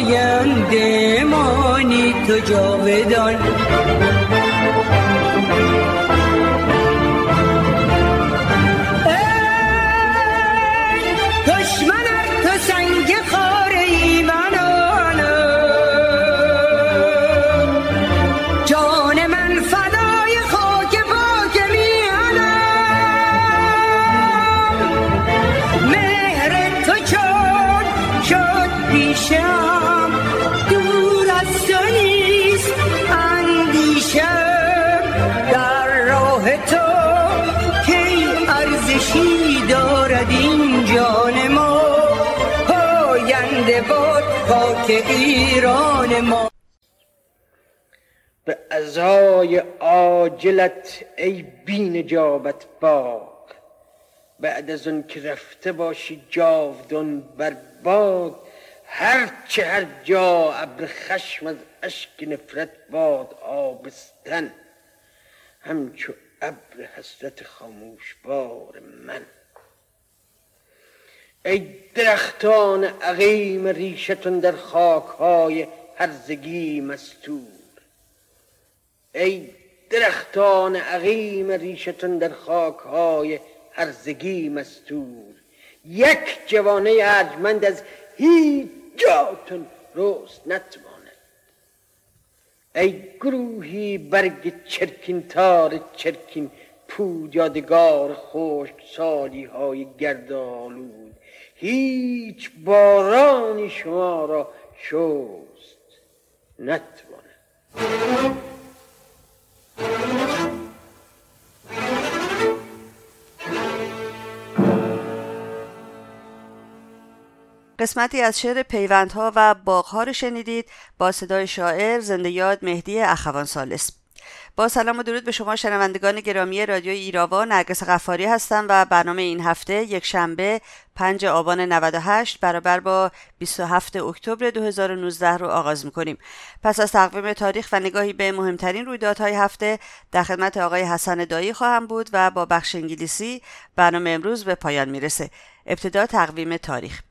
آینده مانی تو جاودان. ازای عاجلت ای بین جابت باغ. بعد از اون که رفته باشی جاودان بر باد هرچه هر جا ابر خشم از اشک نفرت باد آبستن همچو ابر حسرت خاموش بار من. ای درختان عقیم ریشتون در خاکهای هرزگی مستور. ای درختان عقیم ریشتون در خاکهای هرزگی مستور. یک جوانه ارجمند از هیچ جاتون رست نتواند. ای گروهی برگ چرکین تار چرکین پود یادگار خشک سالی های گردالود هیچ بارانی شما را شست نتواند. قسمتی از شعر پیوندها و باغها رو شنیدید. با صدای شاعر زنده یاد مهدی اخوان سالس. با سلام و درود به شما شنوندگان گرامی رادیو ایراوا نرگس غفاری هستم و برنامه این هفته یک شنبه 5 آبان 98 برابر با 27 اکتبر 2019 رو آغاز می‌کنیم. پس از تقویم تاریخ و نگاهی به مهمترین رویدادهای هفته در خدمت آقای حسن دایی خواهم بود و با بخش انگلیسی برنامه امروز به پایان می‌رسه. ابتدا تقویم تاریخ.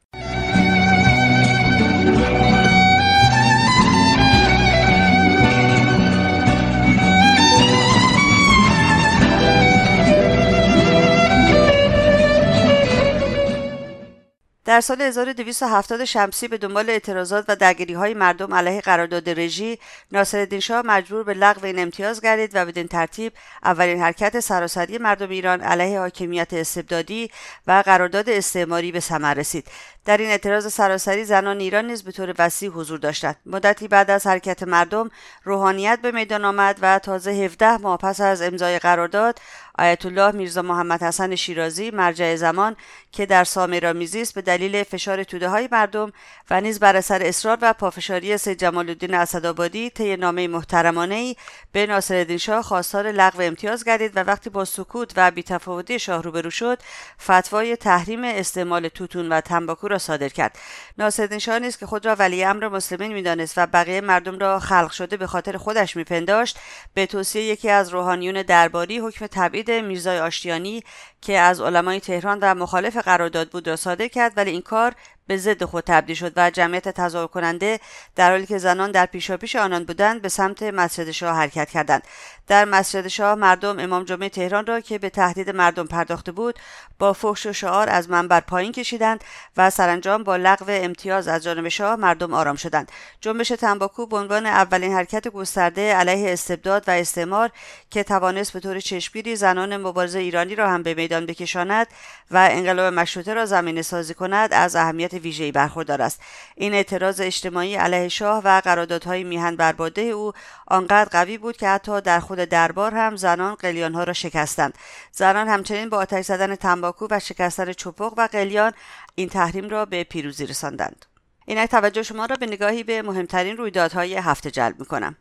در سال 1270 شمسی به دنبال اعتراضات و درگیری های مردم علیه قرارداد رژی ناصرالدین شاه مجبور به لغو این امتیاز گردید و بدین ترتیب اولین حرکت سراسری مردم ایران علیه حاکمیت استبدادی و قرارداد استعماری به ثمر رسید. در این اعتراض سراسری زنان ایران نیز به طور وسیع حضور داشتند. مدتی بعد از حرکت مردم روحانیت به میدان آمد و تازه 17 ماه پس از امضای قرارداد آیت الله میرزا محمد حسن شیرازی مرجع زمان که در سامرامیزی است به دلیل فشار توده های مردم و نیز بر اثر اصرار و پافشاری سید جمال الدین اسدآبادی طی نامه محترمانه ای به ناصرالدین شاه خواستار لغو امتیاز گردید و وقتی با سکوت و بیتفاوتی شاه روبرو شد فتوای تحریم استعمال توتون و تنباکو را صادر کرد. ناصرالدین شاه نیز که خود را ولی امر مسلمین می‌دانست و بقیه مردم را خلق شده به خاطر خودش میپنداشت به توصیه یکی از روحانیون درباری حکم تبعید میرزای آشتیانی که از علمای تهران و مخالف قرارداد بود را صادر کرد ولی این کار به ضد خود تبدیل شد و جمعیت تظاهر کننده در حالی که زنان در پیشاپیش آنان بودند به سمت مسجد شاه حرکت کردند. در مسجد شاه مردم امام جمعه تهران را که به تهدید مردم پرداخته بود با فحش و شعار از منبر پایین کشیدند و سرانجام با لغو امتیاز از جانب شاه مردم آرام شدند. جنبش تنباکو به عنوان اولین حرکت گسترده علیه استبداد و استعمار که توانست به طور چشمگیری زنان مبارزه ایرانی را هم به میدان بکشاند و انقلاب مشروطه را زمینه سازی کند از اهمیت ویژه‌ای برخوردار است. این اعتراض اجتماعی علیه شاه و قراردادهای میهن برباده او آنقدر قوی بود که حتی در خود دربار هم زنان قلیانها را شکستند. زنان همچنین با آتش زدن تنباکو و شکستن چپق و قلیان این تحریم را به پیروزی رساندند. اینک توجه شما را به نگاهی به مهمترین رویدادهای هفته جلب می‌کنم.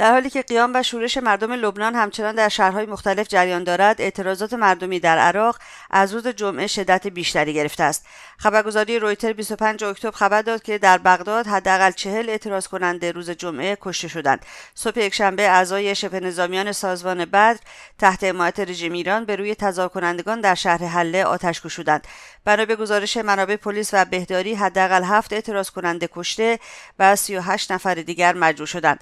در حالی که قیام و شورش مردم لبنان همچنان در شهرهای مختلف جریان دارد اعتراضات مردمی در عراق از روز جمعه شدت بیشتری گرفته است. خبرگزاری رویتر 25 اکتبر خبر داد که در بغداد حداقل چهل اعتراض کننده روز جمعه کشته شدند. صبح یکشنبه اعضای شبه نظامیان سازمان بدر تحت حمایت رژیم ایران به روی تظاهر کنندگان در شهر حله آتش گشودند. بنا به گزارش منابع پلیس و بهداری حداقل هفت اعتراض کننده کشته و 38 نفر دیگر مجروح شدند.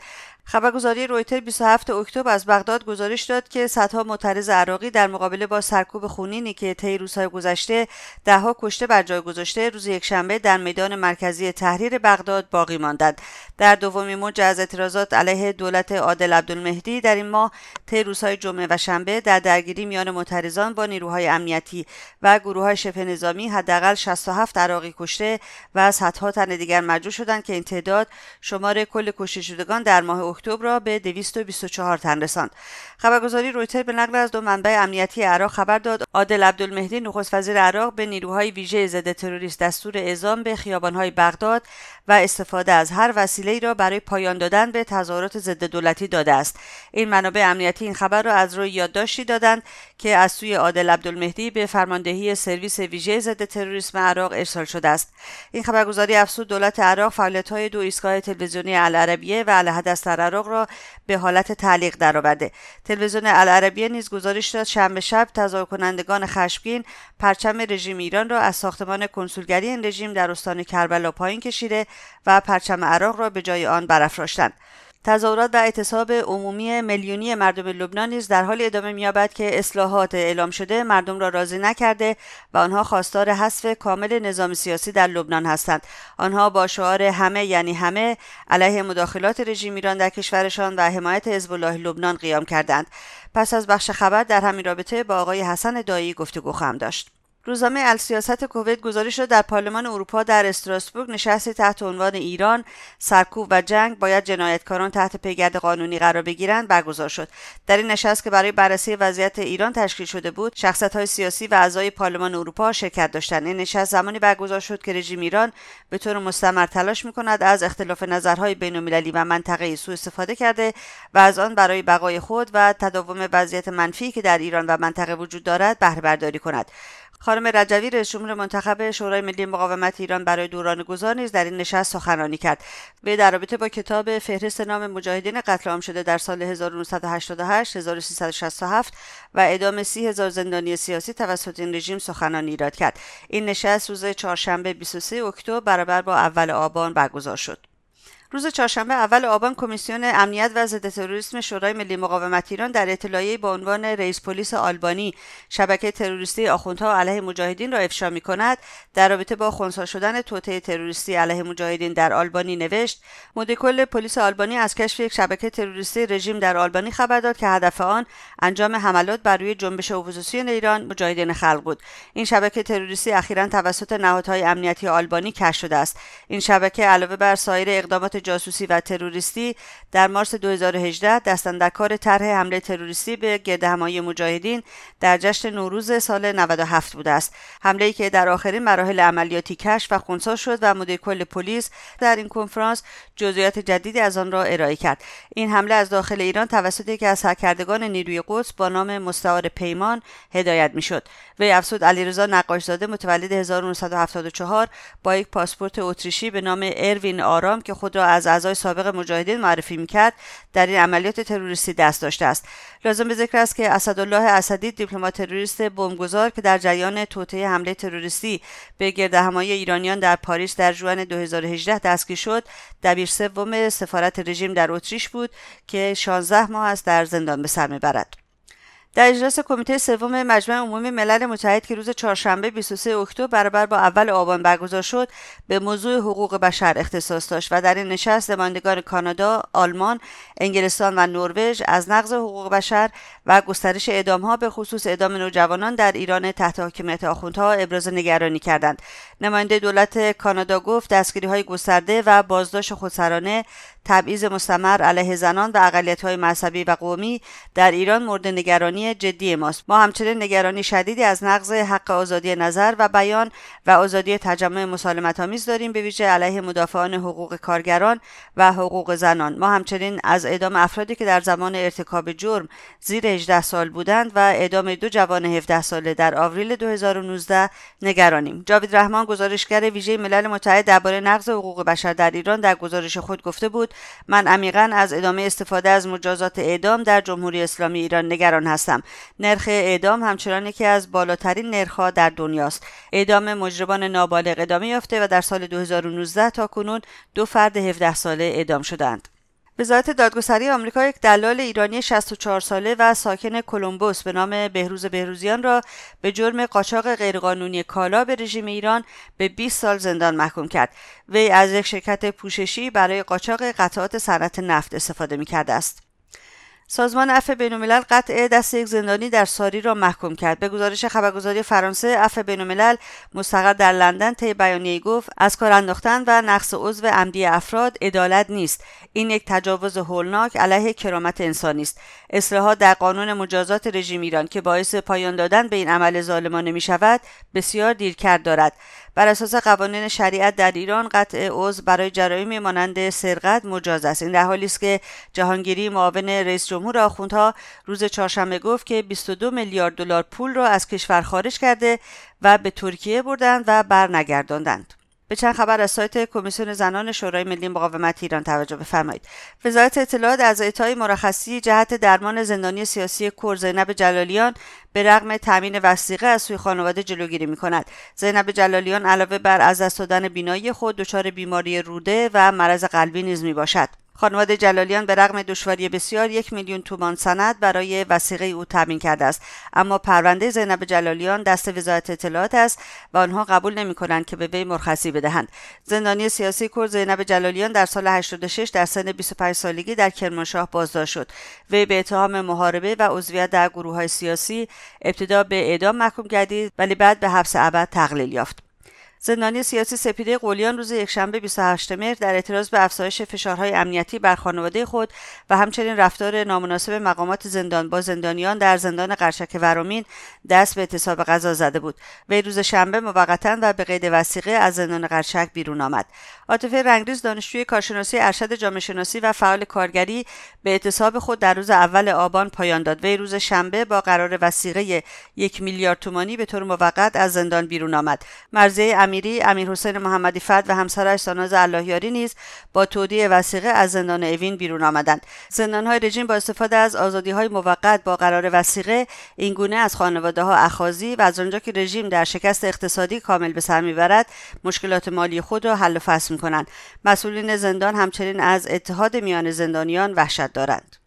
خبرگزاری رویتر 27 اکتبر از بغداد گزارش داد که صدها معترض عراقی در مقابله با سرکوب خونینی که طی روزهای گذشته دهها کشته بر جای گذاشته روز یکشنبه در میدان مرکزی تحریر بغداد باقی ماندند. در دومین موج از اعتراضات علیه دولت عادل عبدالمهدی در این ماه طی روزهای جمعه و شنبه در درگیری میان معترضان با نیروهای امنیتی و گروه های شبه نظامی حداقل 67 عراقی کشته و صدها تن دیگر مجروح شدند که این تعداد شمار کل کشته شدگان در ماه اکتبر را به 224 تن رساند. خبرگزاری رویتر به نقل از دو منبع امنیتی عراق خبر داد. عادل عبدالمهدی نخست وزیر عراق به نیروهای ویژه ضد تروریست دستور اعزام به خیابانهای بغداد و استفاده از هر وسیله را برای پایان دادن به تظاهرات ضد دولتی داده است. این منابع امنیتی این خبر را از روی یادداشتی دادند که از سوی عادل عبدالمهدی به فرماندهی سرویس ویژه ضد تروریسم عراق ارسال شده است. این خبرگزاری افزود دولت عراق فعالیت‌های دو ایستگاه تلویزیونی العربیه و الحدث در عراق را به حالت تعلیق درآورده. تلویزیون العربیه نیز گزارش داد شنبه شب تظاهر کنندگان خشمگین پرچم رژیم ایران را از ساختمان کنسولگری این رژیم در استان کربلا پایین کشیده و پرچم عراق را به جای آن برافراشتند. تظاهرات و اعتصاب عمومی میلیونی مردم لبنان نیز در حال ادامه مییابد که اصلاحات اعلام شده مردم را راضی نکرده و آنها خواستار حذف کامل نظام سیاسی در لبنان هستند. آنها با شعار همه یعنی همه علیه مداخلات رژیم ایران در کشورشان و حمایت حزب الله لبنان قیام کردند. پس از بخش خبر در همین رابطه با آقای حسن دایی گفتگو خواهم داشت. روزنامه السیاست کویت گزارش داد در پارلمان اروپا در استراسبورگ نشستی تحت عنوان ایران سرکوب و جنگ باید جنایتکاران تحت پیگرد قانونی قرار بگیرند برگزار شد. در این نشست که برای بررسی وضعیت ایران تشکیل شده بود شخصیت های سیاسی و اعضای پارلمان اروپا شرکت داشتند. این نشست زمانی برگزار شد که رژیم ایران به طور مستمر تلاش می کند از اختلاف نظرهای بین المللی و منطقه سوء استفاده کرده و از آن برای بقای خود و تداوم وضعیت منفی که در ایران و منطقه وجود دارد بهره برداری کند. خانم رجوی رئیس جمهور منتخب شورای ملی مقاومت ایران برای دوران گذار نیز در این نشست سخنرانی کرد. وی در رابطه با کتاب فهرست نام مجاهدین قتل عام شده در سال 1988 1367 و اعدام سی هزار زندانی سیاسی توسط این رژیم سخنرانی ایراد کرد. این نشست روز چهارشنبه 23 اکتبر برابر با اول آبان برگزار شد. روز چهارشنبه اول آبان کمیسیون امنیت و ضد تروریسم شورای ملی مقاومت ایران در اطلاعیه با عنوان رئیس پلیس آلبانی شبکه تروریستی آخوندها علیه مجاهدین را افشا می کند در رابطه با خونسا شدن توطئه تروریستی علیه مجاهدین در آلبانی نوشت مدیر پلیس آلبانی از کشف یک شبکه تروریستی رژیم در آلبانی خبر داد که هدف آن انجام حملات بر روی جنبش اپوزیسیون ایران مجاهدین خلق بود. این شبکه تروریستی اخیرا توسط نهادهای امنیتی آلبانی کشف شده است. این شبکه علاوه بر سایر اقدامات جاسوسی و تروریستی در مارس 2018 دستندرکار طرح حمله تروریستی به گرد همایی مجاهدین در جشن نوروز سال 97 بوده است. حمله ای که در آخرین مراحل عملیاتی کشف و خونسا شد و مدیر کل پلیس در این کنفرانس جزئیات جدیدی از آن را ارائه کرد. این حمله از داخل ایران توسط یکی از سرکردگان نیروی قدس با نام مستعار پیمان هدایت می‌شد. وی افزود علیرضا نقاشزاده متولد 1974 با یک پاسپورت اتریشی به نام اروین آرام که خود را از اعضای سابق مجاهدین معرفی می‌کرد در این عملیات تروریستی دست داشته است. لازم به ذکر است که اسدالله اسدی دیپلمات تروریست بمبگذار که در جریان توطئه حمله تروریستی به گرد همایی ایرانیان در پاریس در ژوئن 2018 دستگیر شد. دبیر سوم سفارت رژیم در اتریش بود که 16 ماه است در زندان به سر می‌برد. در اجلاس کمیته سوم مجمع عمومی ملل متحد که روز چهارشنبه 23 اکتبر برابر با اول آبان برگزار شد به موضوع حقوق بشر اختصاص داشت و در این نشست نمایندگان کانادا، آلمان، انگلستان و نروژ از نقض حقوق بشر و گسترش ها به خصوص اعدام نوجوانان در ایران تحت حاکمیت آخوندها ابراز نگرانی کردند. نماینده دولت کانادا گفت دستگیری های گسترده و بازداشت خودسرانه تبعیض مستمر علیه زنان و های مذهبی و قومی در ایران مورد نگرانی جدی ماست. ما همچنین نگرانی شدیدی از نقض حق آزادی نظر و بیان و آزادی تجمع مسالمت آمیز داریم به ویژه علیه مدافعان حقوق کارگران و حقوق زنان. ما همچنین از اعدام افرادی که در زمان ارتکاب جرم زیر 18 سال بودند و اعدام دو جوان 17 ساله در آوریل 2019 نگرانیم. جاوید رحمان گزارشگر ویژه ملل متحد درباره نقض حقوق بشر در ایران در گزارش خود گفته بود من عمیقا از ادامه استفاده از مجازات اعدام در جمهوری اسلامی ایران نگران هستم. نرخ اعدام همچنان یکی از بالاترین نرخها در دنیاست. اعدام مجرمان نابالغ ادامه یافته و در سال 2019 تا کنون دو فرد 17 ساله اعدام شدند. وزارت دادگستری آمریکا یک دلال ایرانی 64 ساله و ساکن کلمبوس به نام بهروز بهروزیان را به جرم قاچاق غیرقانونی کالا به رژیم ایران به 20 سال زندان محکوم کرد. وی از یک شرکت پوششی برای قاچاق قطعات صنعت نفت استفاده می کرده است. سازمان عفو بینالملل قطع دست یک زندانی در ساری را محکوم کرد. به گزارش خبرگزاری فرانسه عفو بینالملل مستقر در لندن طی بیانیه گفت از کار انداختن و نقص عضو عمدی افراد عدالت نیست. این یک تجاوز هولناک علیه کرامت انسانی است. اصلاحات در قانون مجازات رژیم ایران که باعث پایان دادن به این عمل ظالمانه می شود بسیار دیرکرد دارد. بر اساس قوانین شریعت در ایران قطع عضو برای جرایمی مانند سرقت مجاز است. این در حالی است که جهانگیری معاون رئیس جمهور آخوندها روز چهارشنبه گفت که 22 میلیارد دلار پول را از کشور خارج کرده و به ترکیه بردند و برنگرداندند. به چند خبر از سایت کمیسیون زنان شورای ملی مقاومت ایران توجه بفرمایید. وزارت اطلاعات از اعطای مرخصی جهت درمان زندانی سیاسی کرد زینب جلالیان به رغم تامین وسیقه از سوی خانواده جلوگیری می کند زینب جلالیان علاوه بر از دست دادن بینایی خود دچار بیماری روده و مرض قلبی نیز می باشد خانواده جلالیان به رغم دشواری بسیار یک میلیون تومان سند برای وسیقه او تامین کرده است. اما پرونده زینب جلالیان دست وزارت اطلاعات است و آنها قبول نمی کنند که به وی مرخصی بدهند. زندانی سیاسی کرد زینب جلالیان در سال 86 در سن 25 سالگی در کرمانشاه بازداشت شد. وی به اتهام محاربه و عضویت در گروه های سیاسی ابتدا به اعدام محکوم گردید ولی بعد به حبس ابد تقلیل یافت. زندانی سیاسی سپیده قلیان روز یکشنبه 28 مهر در اعتراض به افزایش فشارهای امنیتی بر خانواده خود و همچنین رفتار نامناسب مقامات زندان با زندانیان در زندان قرشک ورامین دست به اعتصاب غذا زده بود. وی روز شنبه موقتا و به قید وسیقه از زندان قرشک بیرون آمد. عاطفه رنگریز دانشجوی کارشناسی ارشد جامعه شناسی و فعال کارگری به اعتصاب خود در روز اول آبان پایان داد. وی روز شنبه با قرار وسیقه یک میلیارد تومانی به طور موقت از زندان بیرون آمد. مرزی امیری امیر حسین محمدی فرد و همسرش ساناز اللهیاری نیز با تودیع وسیقه از زندان اوین بیرون آمدند. های رژیم با استفاده از آزادی های موقت با قرار وسیقه اینگونه از خانواده ها اخاذی و از آنجا که رژیم در شکست اقتصادی کامل به سر می‌برد مشکلات مالی خود را حل و فصل می‌کنند. مسئولین زندان همچنین از اتحاد میان زندانیان وحشت دارند.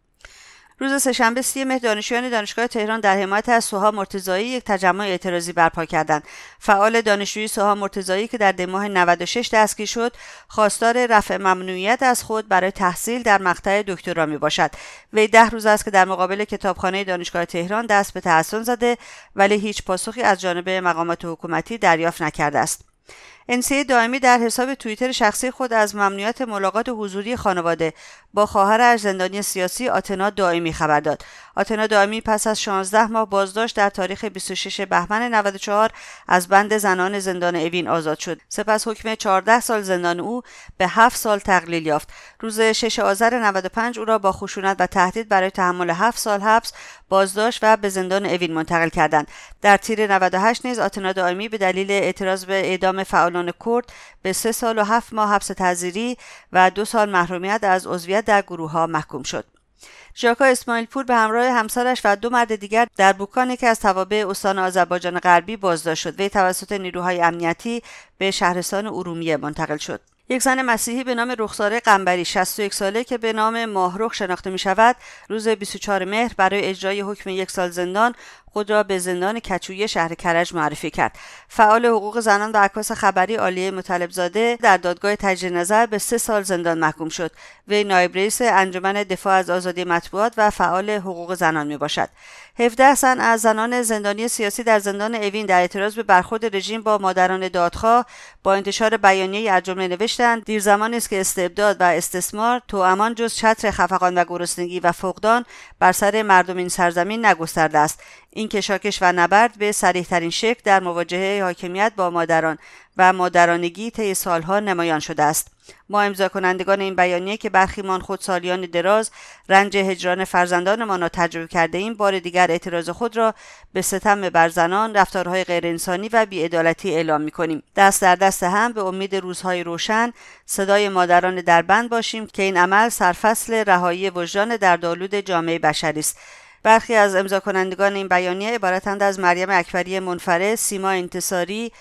روز سهشنبه سی مهر دانشجویان دانشگاه تهران در حمایت از سوها مرتضایی یک تجمع اعتراضی برپا کردند. فعال دانشجویی سوها مرتضایی که در ماه 96 دستگیر شد خواستار رفع ممنوعیت از خود برای تحصیل در مقطع دکترا می باشد وی ده روز است که در مقابل کتابخانه دانشگاه تهران دست به تحسن زده ولی هیچ پاسخی از جانب مقامات حکومتی دریافت نکرده است. انسی دائمی در حساب توییتر شخصی خود از ممنوعیت ملاقات حضوری خانواده با خواهرش زندانی سیاسی آتنا دائمی خبر داد. آتنا دائمی پس از 16 ماه بازداشت در تاریخ 26 بهمن 94 از بند زنان زندان اوین آزاد شد. سپس حکم 14 سال زندان او به 7 سال تقلیل یافت. روز 6 آذر 95 او را با خشونت و تهدید برای تحمل 7 سال حبس بازداشت و به زندان اوین منتقل کردند. در تیر 98 نیز آتنا دائمی به دلیل اعتراض به اعدام فعالان کرد به سه سال و هفت ماه حبس تعزیری و دو سال محرومیت از عضویت در گروه ها محکوم شد. ژاکا اسماعیل پور به همراه همسرش و دو مرد دیگر در بوکانی که از توابع استان آذربایجان غربی بازداشت شد وی توسط نیروهای امنیتی به شهرستان ارومیه منتقل شد یک زن مسیحی به نام رخساره قنبری 61 ساله که به نام ماهرخ شناخته می شود روز 24 مهر برای اجرای حکم یک سال زندان خود را به زندان کچوی شهر کرج معرفی کرد. فعال حقوق زنان و عکاس خبری عالیه مطلبزاده در دادگاه تجدید نظر به سه سال زندان محکوم شد. وی نایب رئیس انجمن دفاع از آزادی مطبوعات و فعال حقوق زنان می باشد 17 زن از زنان زندانی سیاسی در زندان اوین در اعتراض به برخورد رژیم با مادران دادخواه با انتشار بیانیه از جمله نوشتند دیر زمانی است که استبداد و استثمار امان جز چتر خفقان و گرسنگی و فقدان بر سر مردم این سرزمین نگسترده است. این کشاکش و نبرد به ترین شکل در مواجهه حاکمیت با مادران و مادرانگی طی سالها نمایان شده است. ما امضا کنندگان این بیانیه که برخیمان خود سالیان دراز رنج هجران فرزندانمان را تجربه کرده ایم بار دیگر اعتراض خود را به ستم بر زنان رفتارهای غیرانسانی و بیعدالتی اعلام می‌کنیم. دست در دست هم به امید روزهای روشن صدای مادران دربند باشیم که این عمل سرفصل رهایی وجدان در دالود جامعه بشری است. برخی از امضا کنندگان این بیانیه عبارتند از مریم اکبری منفره، سیما انتصاری،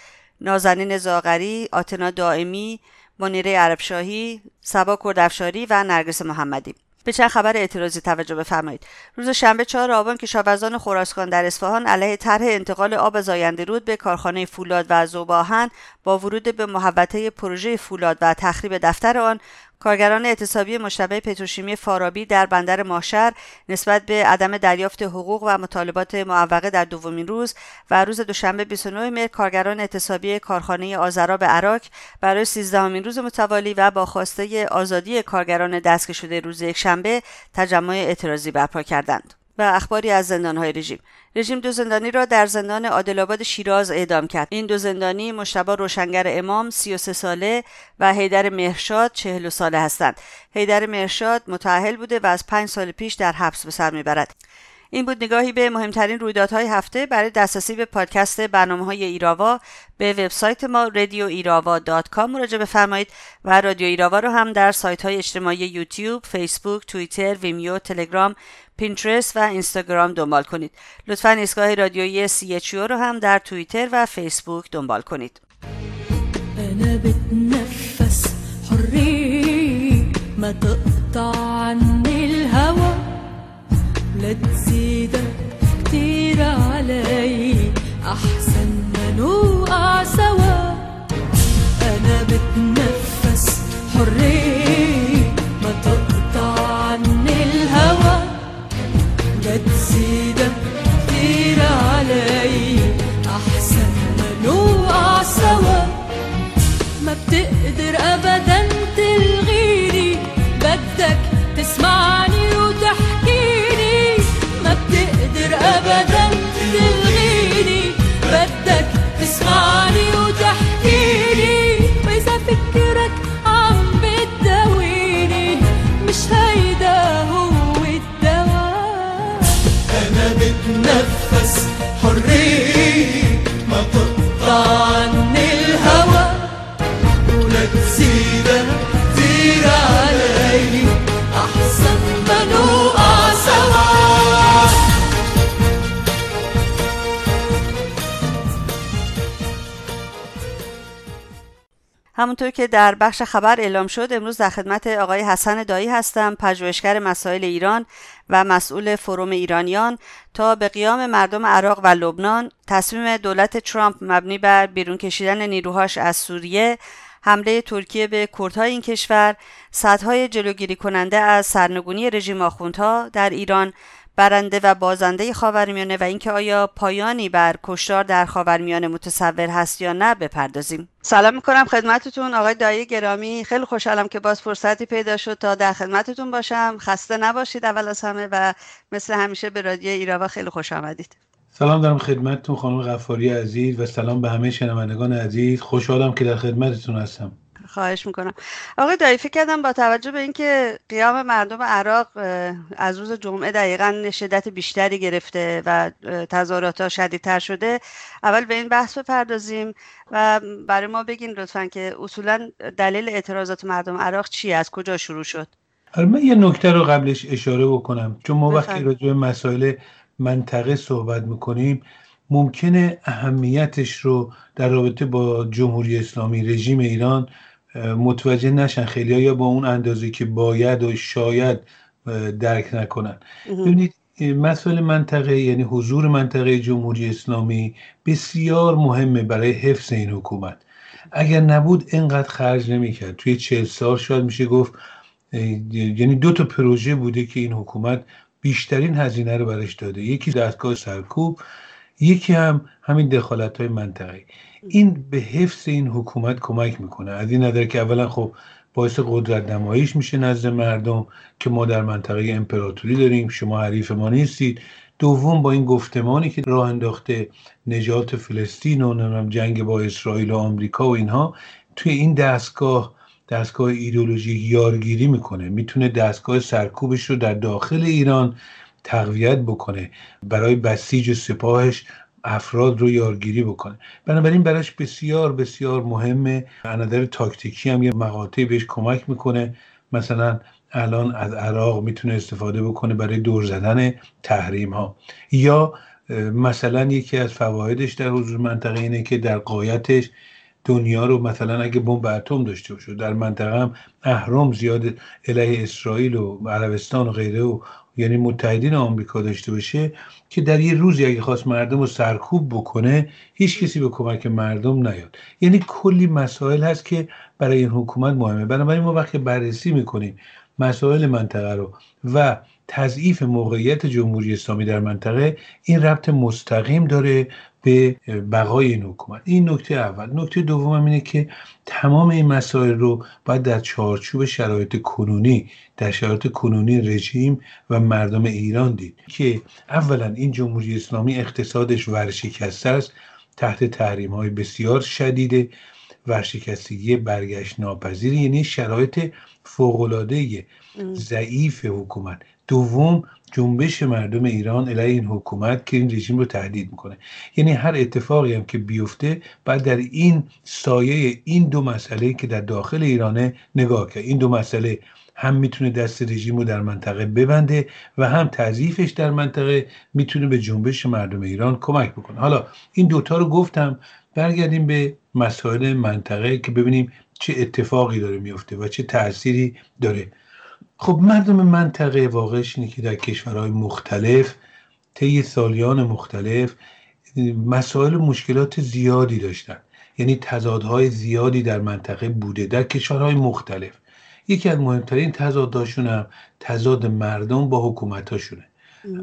نازنین زاغری، آتنا دائمی، منیره عربشاهی، سبا کردفشاری و نرگس محمدی. به چند خبر اعتراضی توجه بفرمایید روز شنبه 4 آبان کشاورزان خراسان در اصفهان علیه طرح انتقال آب زاینده رود به کارخانه فولاد و زوباهن با ورود به محوطه پروژه فولاد و تخریب دفتر آن کارگران اعتصابی مشتبه پتروشیمی فارابی در بندر ماشر نسبت به عدم دریافت حقوق و مطالبات معوقه در دومین روز و روز دوشنبه 29 مهر کارگران اعتصابی کارخانه آذرا به عراق برای 13 روز متوالی و با خواسته آزادی کارگران دستگیر شده روز یکشنبه تجمع اعتراضی برپا کردند. و اخباری از زندانهای رژیم. رژیم دو زندانی را در زندان عادلآباد شیراز اعدام کرد. این دو زندانی مشتبه روشنگر امام 33 ساله و حیدر مهرشاد 40 ساله هستند. حیدر مهرشاد متأهل بوده و از پنج سال پیش در حبس به سر می‌برد. این بود نگاهی به مهمترین رویدادهای هفته برای دسترسی به پادکست برنامه های ایراوا. به وبسایت ما radioirava.com مراجعه بفرمایید و رادیو ایراوا رو هم در سایت های اجتماعی یوتیوب، فیسبوک، توییتر، ویمیو، تلگرام، پینترست و اینستاگرام دنبال کنید. لطفا ایستگاه رادیویی CHO رو هم در توییتر و فیسبوک دنبال کنید. أحسن ما عني الهوى. علي ما نوقع سوا همونطور که در بخش خبر اعلام شد امروز در خدمت آقای حسن دایی هستم پژوهشگر مسائل ایران. و مسئول فروم ایرانیان تا به قیام مردم عراق و لبنان تصمیم دولت ترامپ مبنی بر بیرون کشیدن نیروهاش از سوریه حمله ترکیه به کردهای این کشور صدهای جلوگیری کننده از سرنگونی رژیم آخوندها در ایران برنده و بازنده خاورمیانه و اینکه آیا پایانی بر کشتار در خاورمیانه متصور هست یا نه بپردازیم. سلام می‌کنم خدمتتون. آقای دایی گرامی خیلی خوشحالم که باز فرصتی پیدا شد تا در خدمتتون باشم. خسته نباشید اول از همه و مثل همیشه به رادیو ایراوا خیلی خوش آمدید. سلام دارم خدمتتون خانم غفاری عزیز و سلام به همه شنوندگان عزیز. خوشحالم که در خدمتتون هستم. خواهش می‌کنم. آقای دایی فکر کردم با توجه به اینکه قیام مردم عراق از روز جمعه دقیقا شدت بیشتری گرفته و تظاهرات شدیدتر شده اول به این بحث بپردازیم و برای ما بگین لطفا که اصولا دلیل اعتراضات مردم عراق چی از کجا شروع شد؟ آره، من یه نکته رو قبلش اشاره بکنم. چون ما وقتی راجع به مسائل منطقه صحبت می‌کنیم ممکنه اهمیتش رو در رابطه با جمهوری اسلامی رژیم ایران متوجه نشن. خیلی یا با اون اندازه که باید و شاید درک نکنن. ببینید مسئله منطقه یعنی حضور منطقه جمهوری اسلامی بسیار مهمه برای حفظ این حکومت. اگر نبود اینقدر خرج نمی‌کرد. توی چهل سال شاید میشه گفت یعنی دو تا پروژه بوده که این حکومت بیشترین هزینه رو برش داده. یکی دستگاه سرکوب یکی هم همین دخالت های منطقه این به حفظ این حکومت کمک می‌کنه. از این نظر که اولا خب باعث قدرت نماییش میشه نزد مردم که ما در منطقه امپراتوری داریم شما حریف ما نیستید. دوم با این گفتمانی که راه انداخته نجات فلسطین و جنگ با اسرائیل و آمریکا و اینها توی این دستگاه دستگاه ایدولوژی یارگیری می‌کنه. می‌تونه دستگاه سرکوبش رو در داخل ایران تقویت بکنه. برای بسیج سپاهش افراد رو یارگیری بکنه. بنابراین براش بسیار بسیار مهمه. نظر تاکتیکی هم یه مقاطعی بهش کمک می‌کنه. مثلا الان از عراق می‌تونه استفاده بکنه برای دور زدن تحریم ها یا مثلا یکی از فوایدش در حضور منطقه اینه که در قایتش دنیا رو مثلا اگه بمب اتم داشته باشه در منطقه هم اهرام زیاد علیه اسرائیل و عربستان و غیره و یعنی متحدین آمریکا داشته باشه که در یه روزی اگه خواست مردم رو سرکوب بکنه هیچ کسی به کمک مردم نیاد. یعنی کلی مسائل هست که برای این حکومت مهمه. بنابراین ما وقتی بررسی می‌کنیم مسائل منطقه رو و تضعیف موقعیت جمهوری اسلامی در منطقه این ربط مستقیم داره به بقای این حکومت. این نکته اول. نکته دوم اینه که تمام این مسائل رو باید در چارچوب شرایط کنونی در شرایط کنونی رژیم و مردم ایران دید که اولا این جمهوری اسلامی اقتصادش ورشکسته است تحت تحریم های بسیار شدید ورشکستگی برگشت ناپذیر یعنی شرایط فوقالعاده ضعیف حکومت. دوم جنبش مردم ایران علیه این حکومت که این رژیم رو تهدید می‌کنه. یعنی هر اتفاقی هم که بیفته بعد در این سایه این دو مسئله که در داخل ایرانه نگاه کرد. این دو مسئله هم می‌تونه دست رژیم رو در منطقه ببنده و هم تضعیفش در منطقه می‌تونه به جنبش مردم ایران کمک بکنه. حالا این دوتا رو گفتم برگردیم به مسائل منطقه که ببینیم چه اتفاقی داره میفته و چه تأثیری داره. خب مردم منطقه واقعش اینه که در کشورهای مختلف طی سالیان مختلف مسائل مشکلات زیادی داشتن. یعنی تضادهای زیادی در منطقه بوده در کشورهای مختلف. یکی از مهمترین تضادهاشون هم تضاد مردم با حکومتاشونه.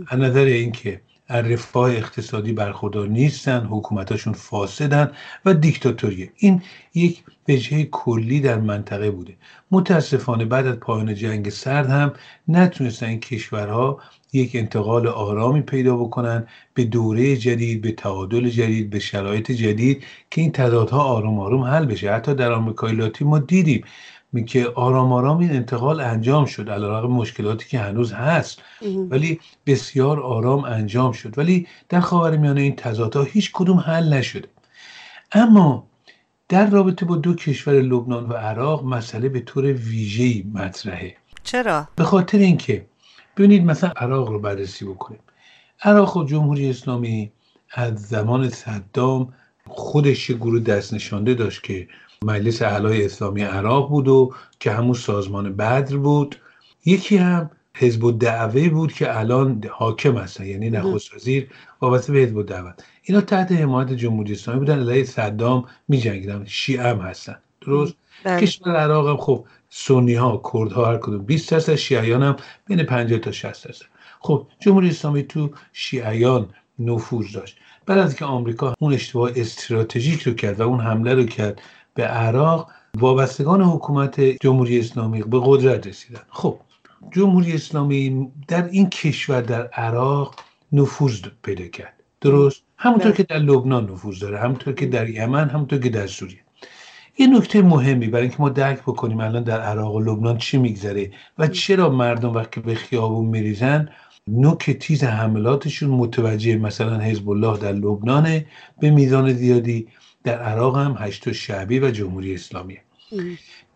از نظر اینکه رفاه اقتصادی برخوردار نیستن حکومتاشون فاسدن و دیکتاتوریه. این یک وجهه کلی در منطقه بوده. متاسفانه بعد از پایان جنگ سرد هم نتونستن این کشورها یک انتقال آرامی پیدا بکنن به دوره جدید به تعادل جدید به شرایط جدید که این تضادها آرام آرام حل بشه. حتی در آمریکای لاتین ما دیدیم که آرام آرام این انتقال انجام شد علیرغم مشکلاتی که هنوز هست. ولی بسیار آرام انجام شد. ولی در خاورمیانه این تضادها هیچ کدوم حل نشده. اما در رابطه با دو کشور لبنان و عراق مسئله به طور ویژه‌ای مطرحه. چرا؟ به خاطر اینکه ببینید مثلا عراق رو بررسی بکنیم. عراق و جمهوری اسلامی از زمان صدام خودش یه گروه دست نشانده داشت که مجلس اعلای اسلامی عراق بود و که همون سازمان بدر بود. یکی هم حزب الدعوه بود که الان حاکم هستن یعنی نخست وزیر وابسته به حزب الدعوه. اینا تحت حمایت جمهوری اسلامی بودن علیه صدام میجنگیدن شیعه هم هستن. درست؟ بله. کشور عراق هم خب سنی ها کرد ها هر کدوم 20 درصد شیعیان هم بین 50 تا 60 درصد. خب جمهوری اسلامی تو شیعیان نفوذ داشت. بعد از که آمریکا اون اشتباه استراتژیک رو کرد و اون حمله رو کرد به عراق وابستگان حکومت جمهوری اسلامی به قدرت رسیدن. خب جمهوری اسلامی در این کشور در عراق نفوذ پیدا کرد. درست؟ همونطور که در لبنان نفوذ داره همونطور که در یمن همونطور که در سوریه. این نکته مهمی برای اینکه ما درک بکنیم الان در عراق و لبنان چی میگذره و چرا مردم وقتی به خیابون میریزن نوک تیز حملاتشون متوجه مثلا حزب الله در لبنان به میزان زیادی در عراق هم هشت شعبی و جمهوری اسلامی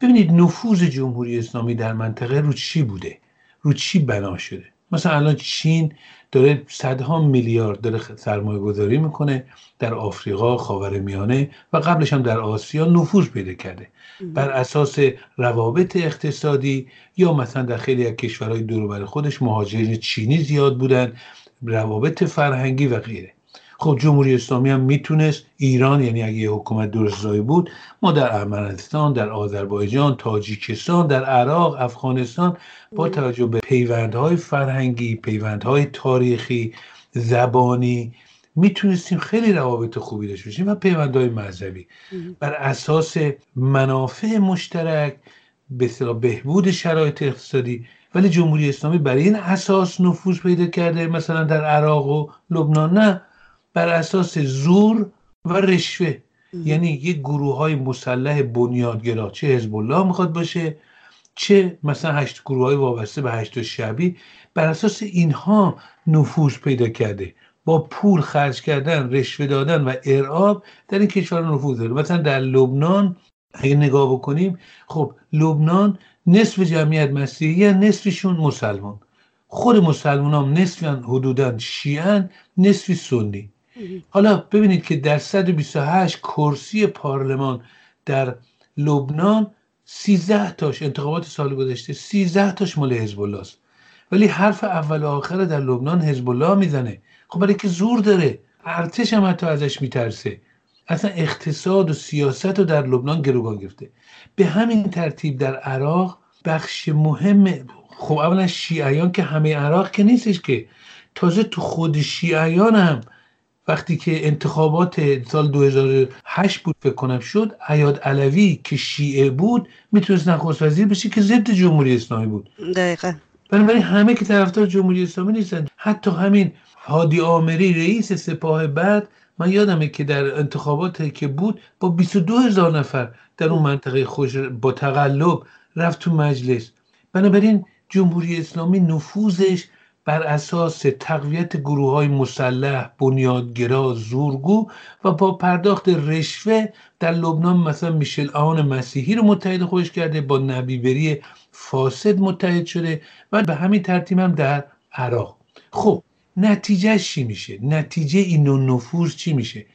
ببینید نفوذ جمهوری اسلامی در منطقه رو چی بوده؟ رو چی بنا شده؟ مثلا الان چین داره صدها میلیارد داره سرمایه گذاری می‌کنه در آفریقا خاورمیانه و قبلش هم در آسیا نفوذ پیدا کرده. بر اساس روابط اقتصادی یا مثلا در خیلی از کشورهای دور خودش مهاجرین چینی زیاد بودن روابط فرهنگی و غیره. خب جمهوری اسلامی هم می‌تونست ایران یعنی اگه یه حکومت درستایی بود ما در ارمنستان در آذربایجان تاجیکستان در عراق افغانستان با توجه به پیوندهای فرهنگی پیوندهای تاریخی زبانی می‌تونستیم خیلی روابط خوبی داشته باشیم و پیوندهای مذهبی. بر اساس منافع مشترک به بهبود شرایط اقتصادی ولی جمهوری اسلامی برای این اساس نفوذ پیدا کرده مثلا در عراق و لبنان نه. بر اساس زور و رشوه. یعنی یک گروه های مسلح بنیادگرا چه حزب الله می‌خواد باشه چه مثلا هشت گروه های وابسته به هشت شبی بر اساس اینها نفوذ پیدا کرده. با پول خرج کردن رشوه دادن و ارعاب در این کشور نفوذ داره. مثلا در لبنان اگه نگاه بکنیم خب لبنان نصف جمعیت مسیحی نصفشون مسلمان. خود مسلمان هم نصفی حدودا شیعن نصفی سنی. حالا ببینید که در 128 کرسی پارلمان در لبنان 13 تاش انتخابات سال گذشته 13 تاش مال حزب الله است ولی حرف اول و آخر در لبنان حزب الله می‌زنه. خب برای که زور داره. ارتش هم حتی ازش میترسه. اصلا اقتصاد و سیاست رو در لبنان گروگان گرفته. به همین ترتیب در عراق بخش مهم خب اولا شیعیان که همه عراق که نیستش که. تازه تو خود شیعیان هم وقتی که انتخابات سال 2008 بود فکر کنم شد عیاد علوی که شیعه بود می‌تونست نخست وزیر بشه که ضد جمهوری اسلامی بود. دقیقا. بنابراین همه که طرفدار جمهوری اسلامی نیستن. حتی همین هادی آمری رئیس سپاه بعد من یادمه که در انتخابات که بود با 22 هزار نفر در اون منطقه خوش با تقلب رفت تو مجلس. بنابراین جمهوری اسلامی نفوذش بر اساس تقویت گروه های مسلح بنیادگرا زورگو و با پرداخت رشوه در لبنان مثلا میشل آن مسیحی رو متحد خودش کرده با نبیبری فاسد متحد شده و به همین ترتیب هم در عراق. خب نتیجه چی میشه؟ نتیجه این نفوذ چی میشه؟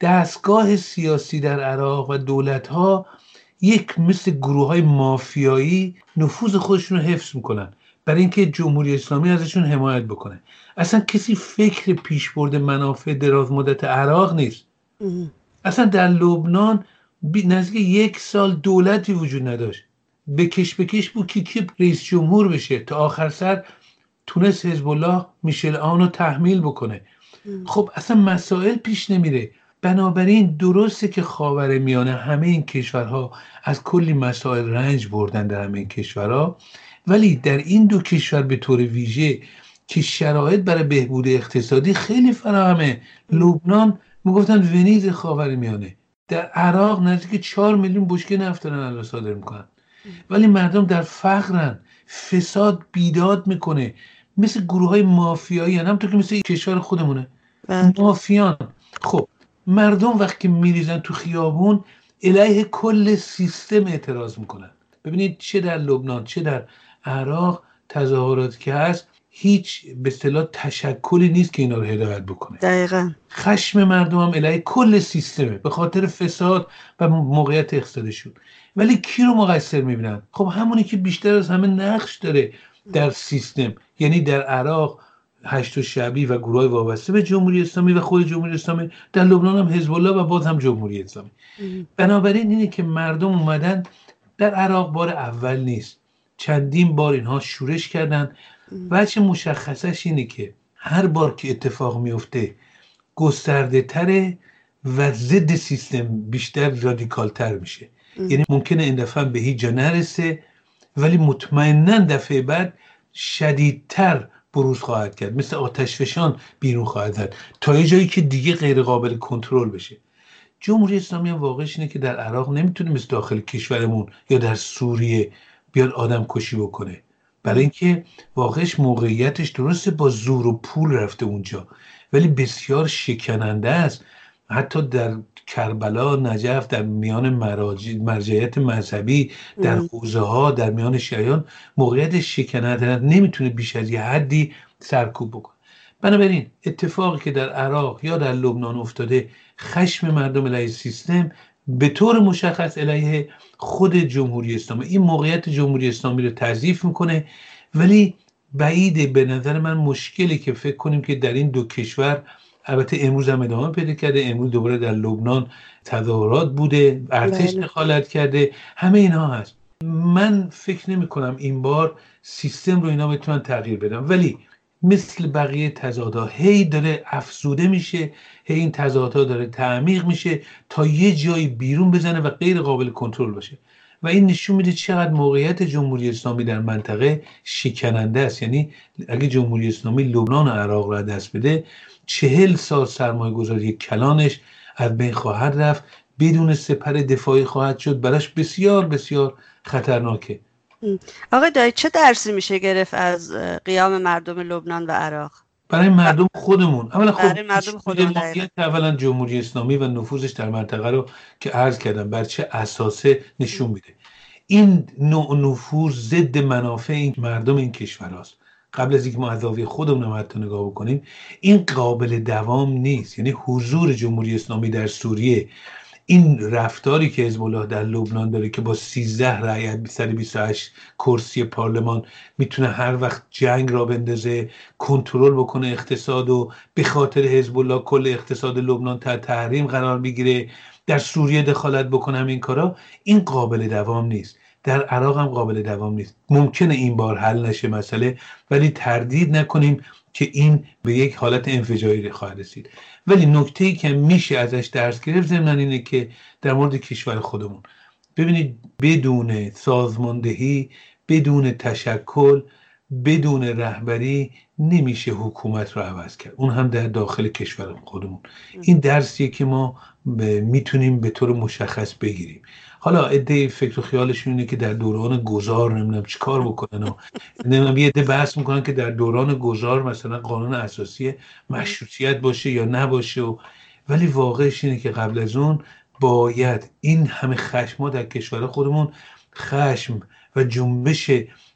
دستگاه سیاسی در عراق و دولت ها یک مثل گروه های مافیایی نفوذ خودشون رو حفظ می‌کنن. برای اینکه جمهوری اسلامی ازشون حمایت بکنه. اصلا کسی فکر پیشبرد منافع دراز مدت عراق نیست. اصلا در لبنان نزدیک یک سال دولتی وجود نداشت. به کش به کش بود که کی رئیس جمهور بشه. تا آخر سر تونست حزب الله میشل آن رو تحمیل بکنه. خب اصلا مسائل پیش نمیره. بنابراین درسته که خاور میانه همه این کشورها از کلی مسائل رنج بردن در همه این کشورها. ولی در این دو کشور به طور ویژه که شرایط برای بهبود اقتصادی خیلی فراهمه. لبنان می‌گفتن ونیز خاور میانه. در عراق نزدیک چهار میلیون بشکه نفت دارن الان صادر می‌کنن. ولی مردم در فقرن فساد بیداد می‌کنه. مثل گروه های مافیایی هم همطور که مثل کشور خودمونه. بله. مافیان. خب مردم وقتی میریزن تو خیابون علیه کل سیستم اعتراض می‌کنن. ببینید چه در لبنان چه در عراق تظاهرات که هست هیچ به اصطلاح تشکلی نیست که اینا رو هدایت بکنه. دقیقا. خشم مردم هم علیه کل سیستمه به خاطر فساد و موقعیت اقتصادشون. ولی کی رو مقصر می‌بینن؟ خب همونی که بیشتر از همه نقش داره در سیستم یعنی در عراق هشت و شبی و گروه وابسته به جمهوری اسلامی و خود جمهوری اسلامی در لبنان هم حزب الله و باز هم جمهوری اسلامی. بنابراین اینه که مردم اومدن در عراق بار اول نیست. چندین بار اینها شورش کردن. وجه مشخصش اینه که هر بار که اتفاق میفته گسترده تره و ضد سیستم بیشتر رادیکال تر میشه یعنی ممکنه این دفعه به هیچ جا نرسه ولی مطمئنا دفعه بعد شدیدتر بروز خواهد کرد. مثل آتشفشان بیرون خواهد زد. تا یه جایی که دیگه غیر قابل کنترل بشه. جمهوری اسلامی هم واقعش اینه که در عراق نمی‌تونه مثل داخل کشورمون یا در سوریه بیاد آدم کشی بکنه. برای اینکه واقعش موقعیتش درسته با زور و پول رفته اونجا ولی بسیار شکننده است. حتی در کربلا نجف در میان مرجعیت مذهبی در حوزه ها در میان شیعیان موقعیت شکنت نمی‌تونه بیش از یه حدی سرکوب بکنه. بنابراین اتفاقی که در عراق یا در لبنان افتاده خشم مردم علیه سیستم به طور مشخص علیه خود جمهوری اسلامی. این موقعیت جمهوری اسلامی رو تضعیف می‌کنه. ولی بعیده به نظر من مشکلی که فکر کنیم که در این دو کشور البته امروز هم ادامه پیدا کرده امروز دوباره در لبنان تظاهرات بوده ارتش بله. دخالت کرده. همه اینها هست. من فکر نمی کنم این بار سیستم رو اینا بتونن تغییر بدن. ولی مثل بقیه تضادها. هی داره افزوده میشه هی این تضادها داره تعمیق میشه تا یه جایی بیرون بزنه و غیر قابل کنترل باشه. و این نشون میده چقدر موقعیت جمهوری اسلامی در منطقه شکننده است. یعنی اگه جمهوری اسلامی لبنان و عراق را دست بده چهل سال سرمایه گذاری کلانش از بین خواهد رفت بدون سپر دفاعی خواهد شد. براش بسیار بسیار خطرناکه. آقای دایی چه درسی میشه گرفت از قیام مردم لبنان و عراق؟ برای مردم خودمون. اولا خود برای مردم خودمون اولا جمهوری اسلامی و نفوذش در منطقه رو که عرض کردم بر چه اساسه نشون میده. این نوع نفوذ ضد منافع این مردم این کشور است قبل از اینکه ما از خودمون هم حتی نگاه بکنیم این قابل دوام نیست. یعنی حضور جمهوری اسلامی در سوریه این رفتاری که حزب الله در لبنان داره که با 13 رأی 128 کرسی پارلمان می‌تونه هر وقت جنگ را بندازه کنترل بکنه اقتصاد و به خاطر حزب الله کل اقتصاد لبنان تحت تحریم قرار بگیره در سوریه دخالت بکنه همین کارا این قابل دوام نیست. در عراق هم قابل دوام نیست. ممکنه این بار حل نشه مسئله ولی تردید نکنیم که این به یک حالت انفجاری خواهد رسید. ولی نکته ای که میشه ازش درس گرفت ضمن اینه که در مورد کشور خودمون. ببینید بدون سازماندهی بدون تشکل بدون رهبری نمیشه حکومت رو عوض کرد. اون هم در داخل کشور خودمون. این درسیه که ما می‌تونیم به طور مشخص بگیریم. حالا عده فکر و خیالشون اینه که در دوران گذار نمی‌دونم چیکار بکنن و نمی‌دونم یه عده بحث می‌کنن که در دوران گذار مثلا قانون اساسی مشروطیت باشه یا نباشه و ولی واقعش اینه که قبل از اون باید این همه خشم در کشور خودمون خشم و جنبش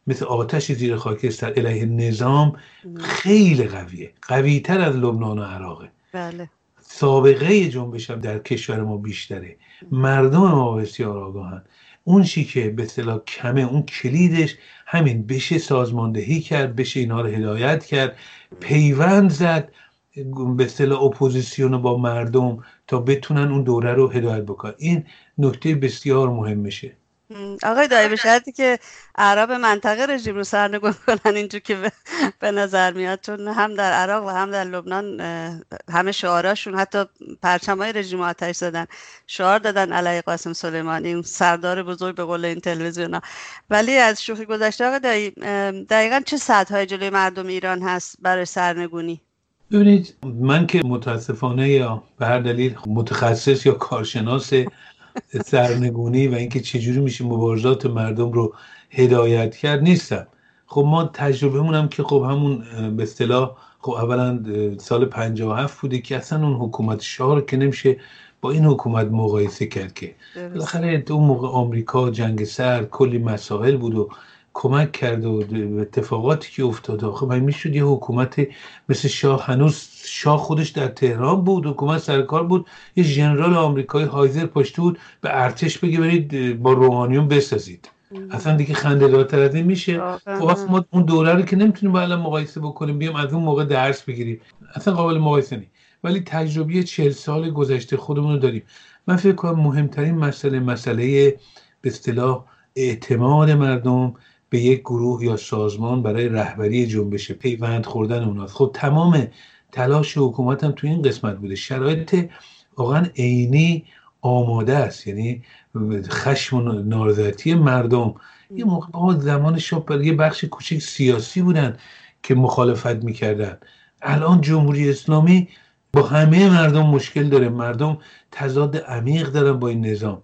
مثل آتش زیر خاکستر علیه نظام خیلی قویه قویتر از لبنان و عراقه. بله. سابقه جنبش هم در کشور ما بیشتره. مردم ما بسیار آگاهن. اون چی که به اصطلاح کمه اون کلیدش همین بشه سازماندهی کرد بشه اینها رو هدایت کرد پیوند زد به اصطلاح اپوزیسیون با مردم تا بتونن اون دوره رو هدایت بکنن. این نکته بسیار مهم میشه آقای دایی به شرطی که عرب منطقه رژیم رو سرنگون کنن اینجور که به نظر میاد چون هم در عراق و هم در لبنان همه شعاراشون حتی پرچم های رژیم آتش زدن شعار دادن علیه قاسم سلیمانی سردار بزرگ به قول این تلویزیون ها. ولی از شوخی گذشته آقای دایی دقیقا چه سطح های جلوی مردم ایران هست برای سرنگونی؟ ببینید من که متاسفانه یا به هر دلیل متخصص یا کارشناس سرنگونی و اینکه چجوری میشه مبارزات مردم رو هدایت کرد نیستم. خب ما تجربه هم که خب همون به اصطلاح خب اولا سال 57 بوده که اصلا اون حکومت شاه رو که نمیشه با این حکومت مقایسه کرد که بالاخره اون موقع آمریکا جنگ سرد کلی مسائل بود و کمک کرد و اتفاقاتی که افتاد. خب من می‌شد یه حکومت مثل شاه هنوز شاه خودش در تهران بود حکومت سرکار بود یه ژنرال آمریکایی هایزر پشت بود به ارتش بگه برید با روحانیون بسازید. اصلا دیگه خنده دارتر از این میشه خب ما اون دوره رو که نمی‌تونیم با الان مقایسه بکنیم بیام از اون موقع درس بگیریم. اصلا قابل مقایسه نیست ولی تجربه چهل سال گذشته خودمون رو داریم. من فکر کنم مهمترین مسئله مسئله به اصطلاح اعتماد مردم به یک گروه یا سازمان برای رهبری جنبش پیوند خوردن اوناست خب تمام تلاش حکومت هم تو این قسمت بوده. شرایط واقعا عینی آماده است. یعنی خشم و نارضایتی مردم. یه موقع زمان شاه یه بخش کوچک سیاسی بودن که مخالفت می‌کردن. الان جمهوری اسلامی با همه مردم مشکل داره. مردم تضاد عمیق دارن با این نظام.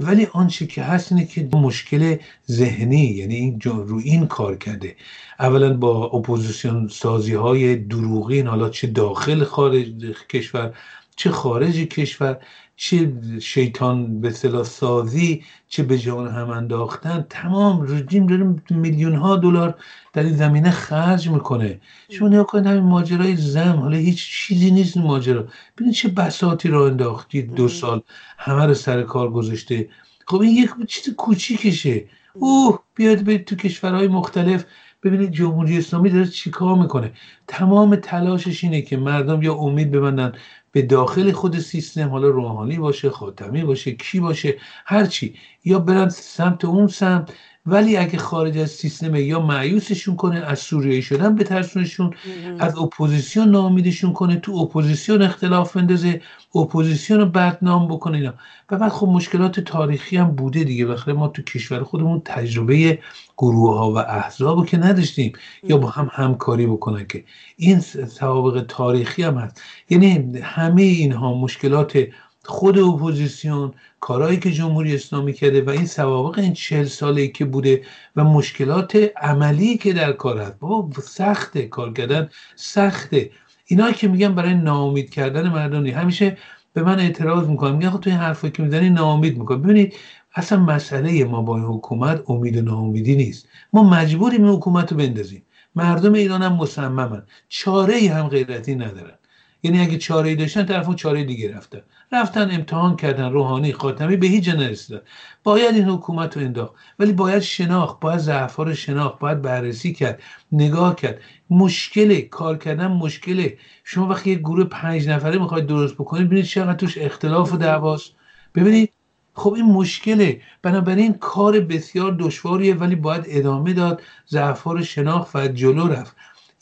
ولی آنچه که هست اینه که مشکل ذهنی یعنی این رو این کار کرده. اولا با اپوزیسیون سازی های دروغین حالا چه داخل خارج کشور چه خارج کشور چه شیطان به صلاح سازی چه به جان هم انداختن تمام رژیم داره میلیون ها دلار در این زمینه خرج می‌کنه. شما نگاه کنید همین ماجرای زم حالا هیچ چیزی نیست این ماجرا. ببینید چه بساتی را انداختی دو سال همه رو سر کار گذاشته. خب این یک چیز کوچیکشه. اوه بیاد به تو کشورهای مختلف ببینید جمهوری اسلامی داره چیکار می‌کنه. تمام تلاشش اینه که مردم یا امید ببندن به داخل خود سیستم حالا روحانی باشه خاتمی باشه کی باشه هرچی یا برن سمت اون سمت ولی اگه خارج از سیستم یا معیوسشون کنه از سوریه شدن بترسونشون از اپوزیسیون ناامیدشون کنه تو اپوزیسیون اختلاف بندازه اپوزیسیون رو بدنام بکنه اینا. و بعد خب مشکلات تاریخی هم بوده دیگه. بخاطر ما تو کشور خودمون تجربه گروه ها و احزاب که نداشتیم یا با هم همکاری بکنن که این سوابق تاریخی هم هست. یعنی همه اینها مشکلات خود اپوزیسیون کارهایی که جمهوری اسلامی کرده و این سوابق این چهل ساله که بوده و مشکلات عملی که در کار هست. بابا سخته کار کردن سخته. اینا که میگن برای ناامید کردن مردم همیشه به من اعتراض می‌کنم میگن خب تو این حرفا که می‌زنی ناامید می‌کنم ببینید اصلا مسئله ما با این حکومت امید و ناامیدی نیست. ما مجبوریم این حکومت رو بندازیم. مردم ایران هم مصممن. چاره ای هم غیرتی ندارن. یعنی اگه چاره ای داشتن طرف چاره دیگه رفتن رفتن امتحان کردن روحانی خاتمی به هیچ نرسیدن باید این حکومت رو انداخت. ولی باید شناخت باید ضعفا رو شناخت باید بررسی کرد نگاه کرد. مشکل کار کردن مشکله. شما وقتی یه گروه پنج نفره می‌خواید درست بکنید ببینید چقدر توش اختلاف و دعواست. ببینید خب این مشکله. بنابراین کار بسیار دشواریه ولی باید ادامه داد ضعفا رو شناخت و جلو رفت.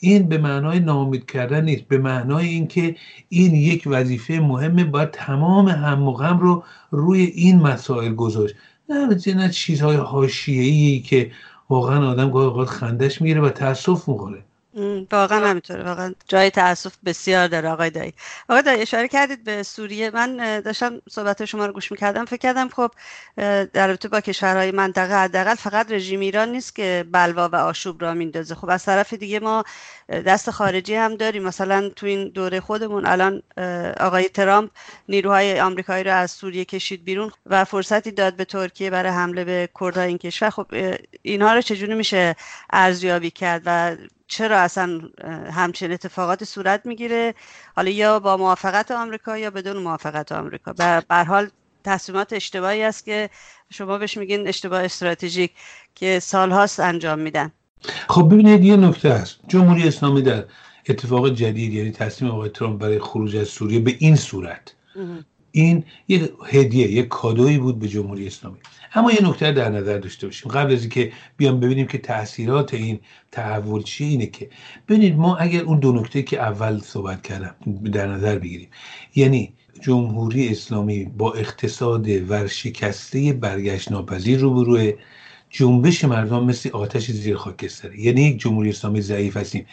این به معنای نامید کردن نیست به معنای اینکه این یک وظیفه مهمه باید تمام هم و غم رو روی این مسائل گذاشت. نه نه چیزهای حاشیه‌ای که واقعا آدم گاهی اوقات خندش می‌گیره و تاسف می‌خوره. واقعا همینطوره. واقعا جای تاسف بسیار داره آقای دایی. آقای دایی اشاره کردید به سوریه. من داشتم صحبت شما رو گوش می‌کردم. فکر کردم خب در رابطه با کشورهای منطقه حداقل فقط رژیم ایران نیست که بلوا و آشوب را میندازه. خب از طرف دیگه ما دست خارجی هم داریم. مثلا تو این دوره خودمون الان آقای ترامپ نیروهای آمریکایی رو از سوریه کشید بیرون و فرصتی داد به ترکیه برای حمله به کردهای این کشور. خب اینها رو چجوری میشه ارزیابی کرد و چرا اصلا همچین اتفاقات صورت می‌گیره؟ حالا یا با موافقت آمریکا یا بدون موافقت آمریکا. به حال تصمیمات اشتباهی است که شما بهش میگین اشتباه استراتژیک که سالهاست انجام میدن. خب ببینید یه نکته است جمهوری اسلامی در اتفاق جدید یعنی تصمیم آقای ترامپ برای خروج از سوریه به این صورت. این یه هدیه یه کادویی بود به جمهوری اسلامی. اما یه نکته در نظر داشته باشیم. قبل از اینکه بیام ببینیم که تاثیرات این تحول چی اینه که ببینید ما اگر اون دو نکته که اول صحبت کردم در نظر بگیریم یعنی جمهوری اسلامی با اقتصاد ورشکسته برگشت ناپذیر روبروه جنبش مردم مثل آتش زیر خاکستری یعنی یک جمهوری اسلامی ضعیف هستیم.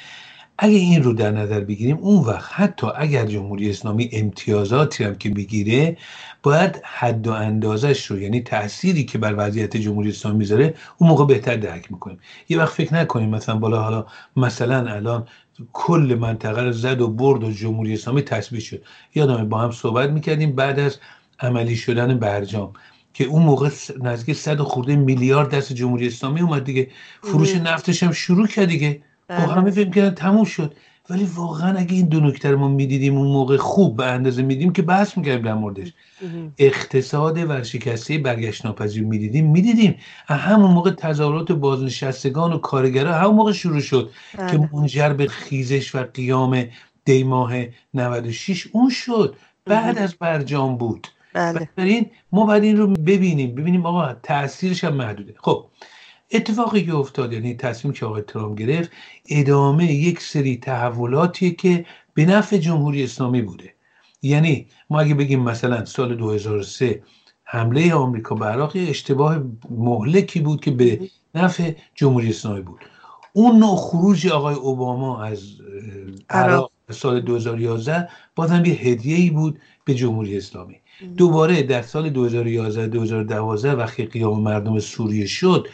اگه این رو در نظر بگیریم اون وقت حتی اگر جمهوری اسلامی امتیازاتی هم که بگیره باید حد و اندازش رو یعنی تأثیری که بر وضعیت جمهوری اسلامی می‌ذاره اون موقع بهتر درک می‌کنیم. یه وقت فکر نکنیم مثلا بالا حالا مثلا الان کل منطقه رو زد و برد و جمهوری اسلامی تثبیت شد. یادمه با هم صحبت می‌کردیم بعد از عملی شدن برجام که اون موقع نزدیک صد خورده میلیارد دست جمهوری اسلامی اومد دیگه. فروش نفتش هم شروع کرد دیگه. بله. همه فکر کردن تموم شد. ولی واقعا اگه این دو نکته رو ما می‌دیدیم اون موقع خوب به اندازه میدیم که بحث می‌کردیم در موردش. اقتصاد ورشکسته برگشت ناپذیر می‌دیدیم. می‌دیدیم همون موقع تظاهرات بازنشستگان و کارگرا همون موقع شروع شد که بله. منجر به خیزش و قیام دی ماه 96 اون شد. بعد از برجام بود. بله. ما باید این رو ببینیم. ببینیم آقا تاثیرش هم محدوده. خب اتفاقی که افتاد یعنی تصمیم که آقای ترامپ گرفت ادامه یک سری تحولاتیه که به نفع جمهوری اسلامی بوده. یعنی ما اگه بگیم مثلا سال 2003 حمله آمریکا به عراق اشتباه مهلکی بود که به نفع جمهوری اسلامی بود. اون نوع خروج آقای اوباما از عراق. سال 2011 بازم یه هدیه ای بود به جمهوری اسلامی. دوباره در سال 2011 2012 وقتی قیام مردم سوریه شد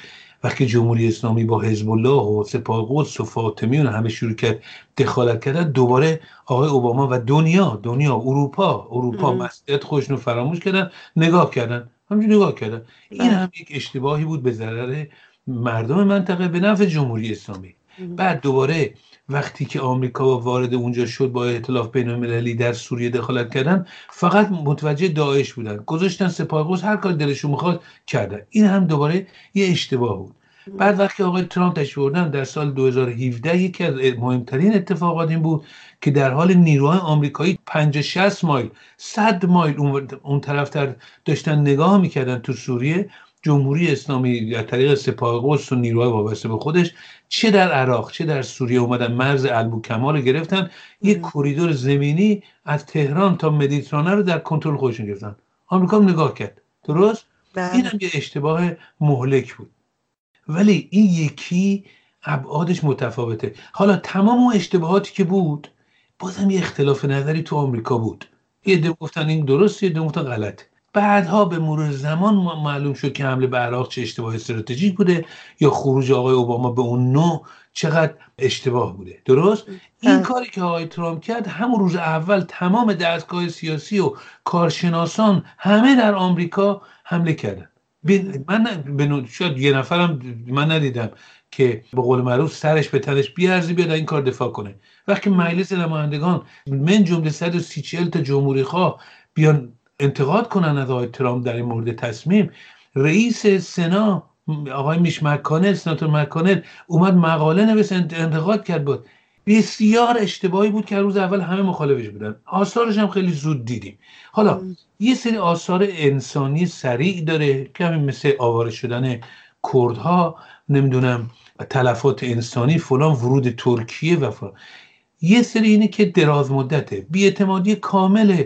وقتی جمهوری اسلامی با حزب الله و سپاه قدس و فاطمیون همه شروع کرد دخالت کردن دوباره آقای اوباما و دنیا دنیا اروپا اروپا مسئولیت خودشون رو فراموش کردن نگاه کردن همینجور نگاه کردن. این بله. هم یک اشتباهی بود به ضرر مردم منطقه به نفع جمهوری اسلامی. بعد دوباره وقتی که آمریکا وارد اونجا شد با ائتلاف بین المللی در سوریه دخالت کردن فقط متوجه داعش بودن. گذاشتن سپاه قدس هر کار دلشون می‌خواد کردن. این هم دوباره یه اشتباه بود. بعد وقتی آقای ترامپ تشریف در سال 2017 یکی از مهمترین اتفاقات این بود که در حال نیروهای آمریکایی 50 60 مایل 100 مایل اون, طرفتر داشتن نگاه می‌کردن تو سوریه جمهوری اسلامی در طریق سپاه قدس و نیروهای وابسته به خودش چه در عراق چه در سوریه اومدن مرز البوکمال رو گرفتن. یک کریدور زمینی از تهران تا مدیترانه رو در کنترل خودشون گرفتن. آمریکا هم نگاه کرد. درست؟ بله. این هم یه اشتباه مهلک بود. ولی این یکی ابعادش متفاوته. حالا تمام اون اشتباهاتی که بود بازم یه اختلاف نظری تو آمریکا بود. یه عده گفتن این درست یه عده گفتن غلط بعدها به مرور زمان ما- معلوم شد که حمله به عراق چه اشتباه استراتژیک بوده یا خروج آقای اوباما به اون نوع چقدر اشتباه بوده. درست؟ این. کاری که آقای ترامپ کرد همون روز اول تمام دستگاه سیاسی و کارشناسان همه در آمریکا حمله کردن. من نوع- شاید یه نفرم من ندیدم که به قول معروف سرش به تنش بیارزی بیاد این کار دفاع کنه. وقتی مجلس نمایندگان من جمله 130 40 تا جمهوری خواه بیان انتقاد کنن از آقای ترامپ در این مورد تصمیم. رئیس سنا آقای میش مکانل سناتور مکانل اومد مقاله نوشت انت- انتقاد کرد بود بسیار اشتباهی بود که روز اول همه مخالفش بودن. آثارش هم خیلی زود دیدیم. حالا یه سری آثار انسانی سریع داره که همین مثل آواره شدن کردها نمی‌دونم تلفات انسانی فلان ورود ترکیه و فلان. یه سری اینه که دراز مدته. بیاعتمادی کامل اه،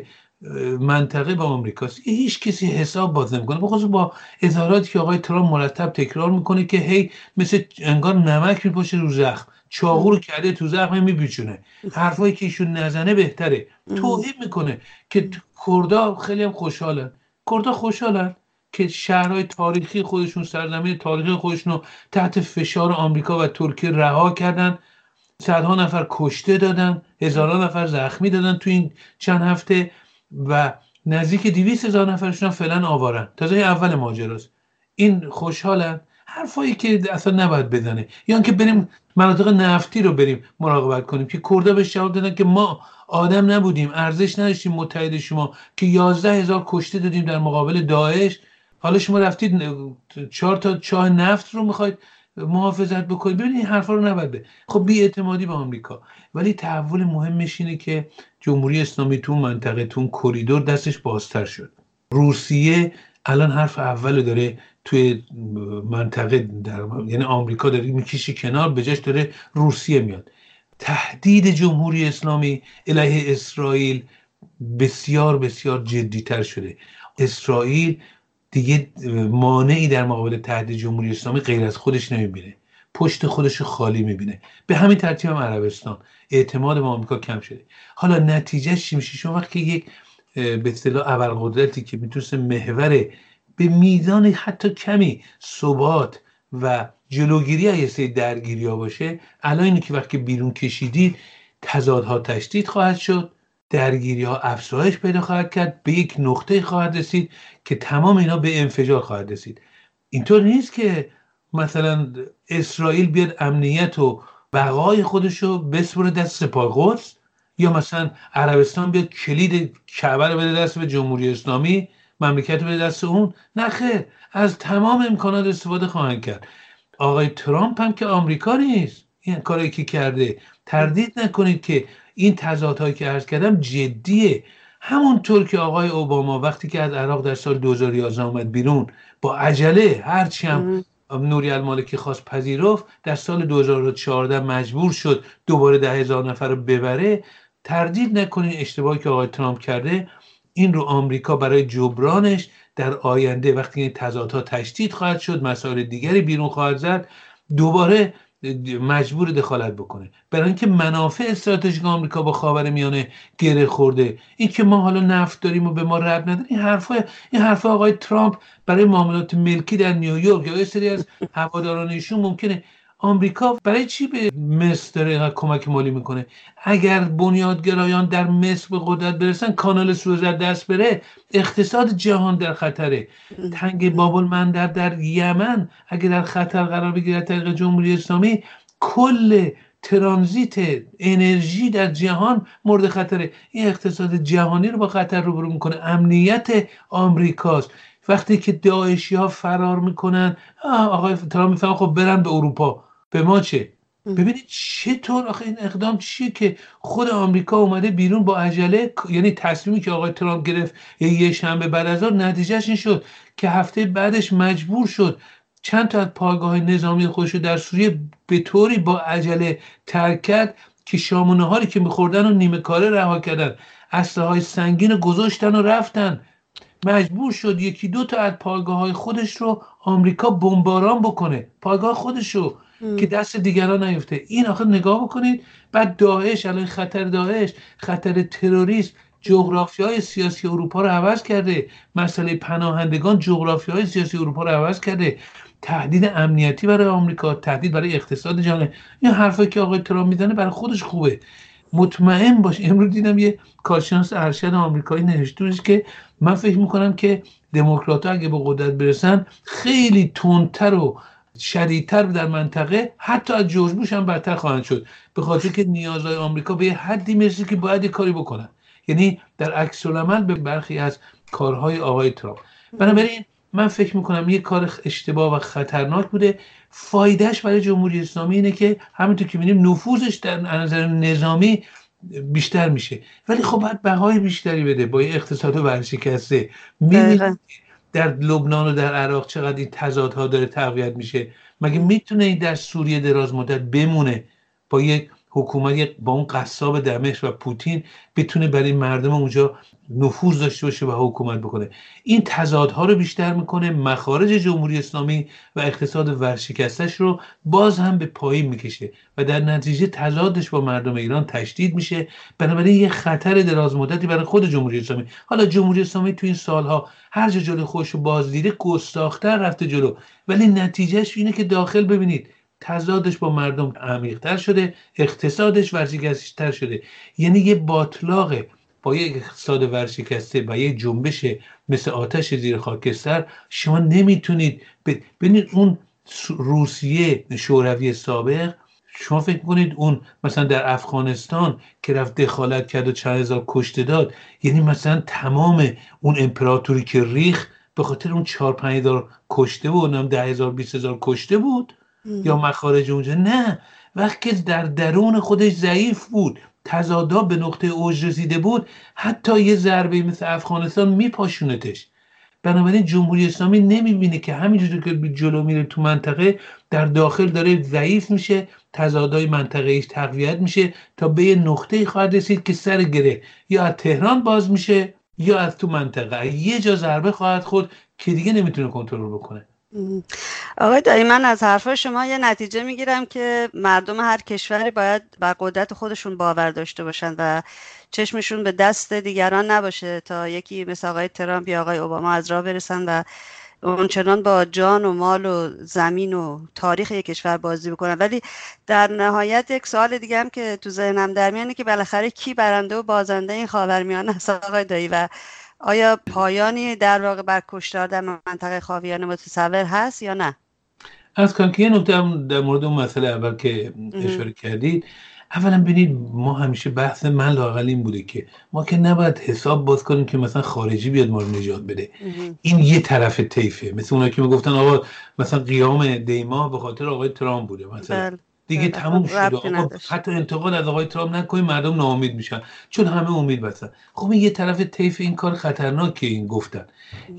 منطقه به آمریکاست هیچ کسی حساب باز نمی‌کنه. بخصوص با اظهاراتی که آقای ترامپ مرتب تکرار می‌کنه که هی مثل انگار نمک میپاشه رو زخم. چاقو رو کرده تو زخم میپیچونه. حرفایی که ایشون نزنه بهتره. توهین می‌کنه که کردا خیلی هم خوشحالن. کردا خوشحالن که شهرهای تاریخی خودشون سرزمین تاریخی خودشون رو تحت فشار آمریکا و ترکیه رها کردن. صدها نفر کشته دادن. هزاران نفر زخمی دادن تو این چند هفته. و نزدیک دیویس هزار نفرشون فعلا آوارن. تازه اول ماجراست. این خوشحالن. حرفایی که اصلا نباید بزنه. یا اینکه بریم مناطق نفتی رو بریم مراقبت کنیم که کردا به جواب دادن که ما آدم نبودیم ارزش نداشتیم متحد شما که یازده هزار کشته دادیم در مقابل داعش. حالا شما رفتید چهار تا چاه نفت رو می‌خواید محافظت بکنید. ببینید این حرفا رو نباید خب بی اعتمادی به آمریکا. ولی تحول مهمش اینه که جمهوری اسلامی تو منطقه تو کریدور دستش بازتر شد. روسیه الان حرف اول داره توی منطقه در یعنی آمریکا داره می‌کشه کنار به جاش داره روسیه میاد. تهدید جمهوری اسلامی علیه اسرائیل بسیار بسیار جدیتر شده. اسرائیل دیگه مانعی در مقابل تهدید جمهوری اسلامی غیر از خودش نمی‌بینه. پشت خودش خالی می‌بینه. به همین ترتیب هم عربستان. اعتماد به آمریکا کم شده. حالا نتیجه چی میشه؟ شما وقتی یک به اصطلاح ابرقدرتی که می‌تونست محور به میزان حتی کمی ثبات و جلوگیری از سری درگیری ها باشه الان اینه که وقتی بیرون کشیدید تضادها تشدید خواهد شد درگیری ها افزایش پیدا خواهد کرد به یک نقطه خواهد رسید که تمام اینا به انفجار خواهد رسید. اینطور نیست که مثلا اسرائیل بیاد امنیت و بقای خودش رو بسپره دست سپاه قدس یا مثلا عربستان بیاد کلید کعبه رو بده دست به جمهوری اسلامی مملکت رو بده دست اون؟ خیر از تمام امکانات استفاده خواهند کرد. آقای ترامپ هم که آمریکا نیست. این کاری که کرده. تردید نکنید که این تضادهایی که عرض کردم جدیه. همونطور که آقای اوباما وقتی که از عراق در سال 2011 آمد بیرون با عجله هرچی هم نوری المالکی خواست پذیرفت در سال 2014 مجبور شد دوباره ده هزار نفر رو ببره. تردید نکنید اشتباهی که آقای ترامپ کرده این رو آمریکا برای جبرانش در آینده وقتی این تضادها تشدید خواهد شد مسائل دیگری بیرون خواهد زد دوباره مجبور دخالت بکنه. برای اینکه منافع استراتژیک آمریکا با خاور میانه گره خورده. این که ما حالا نفت داریم و به ما رب نداره این حرفا این حرفا آقای ترامپ برای معاملات ملکی در نیویورک یا سری از هواداران ایشون ممکنه آمریکا برای چی به مصر داره کمک مالی می‌کنه؟ اگر بنیادگرایان در مصر به قدرت برسن کانال سوئز دست بره اقتصاد جهان در خطره. تنگ بابل مندر در یمن اگر در خطر قرار بگیره طریق جمهوری اسلامی کل ترانزیت انرژی در جهان مورد خطره. این اقتصاد جهانی رو با خطر روبرو می‌کنه. امنیت آمریکاست. وقتی که داعشی ها فرار می‌کنن آقای ترامپ می‌فهمه خب برن به اروپا. به ما چه؟ ببینید چطور آخه این اقدام چیه که خود آمریکا اومده بیرون با عجله یعنی تصمیمی که آقای ترامپ گرفت یه شنبه بعد از نتیجهش این شد که هفته بعدش مجبور شد چند تا از پایگاه نظامی خودش در سوریه به طوری با عجله ترک کرد که شام و نهاری که میخوردن و نیمه کاره رها کردن اسلحه های سنگین رو گذاشتن و رفتن. مجبور شد یکی دو تا از پایگاه های خودش رو آمریکا بمباران بکنه. پایگاه خودش رو که دست دیگران نیفته. این آخر نگاه بکنید بعد داعش الان خطر داعش خطر تروریسم جغرافی های سیاسی اروپا رو عوض کرده. مسئله پناهندگان جغرافی های سیاسی اروپا رو عوض کرده. تهدید امنیتی برای آمریکا تهدید برای اقتصاد جهان این حرفی که آقای ترامپ می‌زنه برای خودش خوبه. مطمئن باش. امروز دیدم یه کارشناس ارشد آمریکایی نوشته که من فکر می‌کنم که دموکرات اگه به قدرت برسن خیلی تندتر و شدیدتر در منطقه حتی از جورج بوش هم بدتر خواهند شد. به خاطر که نیازهای آمریکا به حدی می‌رسه که باید کاری بکنن. یعنی در عکس العمل به برخی از کارهای آقای ترامپ. بنابراین من فکر می‌کنم یه کار اشتباه و خطرناک بوده. فایدهش برای جمهوری اسلامی اینه که همینطور که می‌بینیم نفوذش در نظر نظامی بیشتر میشه. ولی خب باید بهای بیشتری بده با یه اقتصاد ورشکسته. می‌بینیم در لبنان و در عراق چقدر این تضادها داره تقویت میشه؟ مگه می‌تونه این در سوریه دراز مدت بمونه با یک حکومت با اون قصاب دمشق و پوتین بتونه برای مردم اونجا نفوذ داشته باشه و حکومت بکنه. این تضادها رو بیشتر می‌کنه مخارج جمهوری اسلامی و اقتصاد ورشکستش رو باز هم به پایین می‌کشه و در نتیجه تضادش با مردم ایران تشدید میشه. بنابراین یه خطر دراز مدتی برای خود جمهوری اسلامی. حالا جمهوری اسلامی تو این سالها هر جا جلو خوش رو بازدیده گستاختر رفته جلو. ولی نتیجهش اینه که داخل ببینید تضادش با مردم عمیقتر شده اقتصادش ورشکستتر شده. یعنی یه باطلاقه با یک اقتصاد ورشکسته و یک جنبش مثل آتش زیر خاکستر شما نمی‌تونید ببینید اون روسیه شوروی سابق شما فکر کنید اون مثلا در افغانستان که رفت دخالت کرد و چند هزار کشته داد یعنی مثلا تمام اون امپراتوری که ریخ به خاطر اون چهار پنج هزار کشته بود نم ده هزار بیست هزار کشته بود. یا مخارج اونجا؟ نه. وقتی در درون خودش ضعیف بود تضادا به نقطه اوج رسیده بود حتی یه ضربه مثل افغانستان میپاشونتش. بنابراین جمهوری اسلامی نمی‌بینه که همینجور که جلو میره تو منطقه در داخل داره ضعیف میشه تضادهای منطقه ایش تقویت میشه تا به یه نقطه خواهد رسید که سر گره یا از تهران باز میشه یا از تو منطقه. یه جا ضربه خواهد خود که دیگه نمی‌تونه کنترل بکنه. آقای دایی من از حرف شما یه نتیجه می‌گیرم که مردم هر کشوری باید بر قدرت خودشون باور داشته باشن و چشمشون به دست دیگران نباشه تا یکی مثل آقای ترامپ یا آقای اوباما از راه برسن و اونچنان با جان و مال و زمین و تاریخ یک کشور بازی بکنن. ولی در نهایت یک سوال دیگه هم که تو ذهنم در میانه که بالاخره کی برنده و بازنده این خاورمیانه است آقای دایی؟ و آیا پایانی در واقع بر کشتار در منطقه خاویانه متصور هست یا نه؟ از کنم که یه نکته در مورد اون مسئله اول که اشاره کردید اولا ببینید ما همیشه بحث من لاقل این بوده که ما که نباید حساب باز کنیم که مثلا خارجی بیاد ما رو نجات بده. این یه طرف طیفه. مثل اونایی که می‌گفتن آقا مثلا قیام دیما به خاطر آقای ترامپ بوده مثلا. بل. دیگه تموم شده. حتی انتقاد از آقای ترامپ نکنیم مردم ناامید میشن. چون همه امید بستن. خب این یه طرف طیف این کار خطرناکه این گفتن.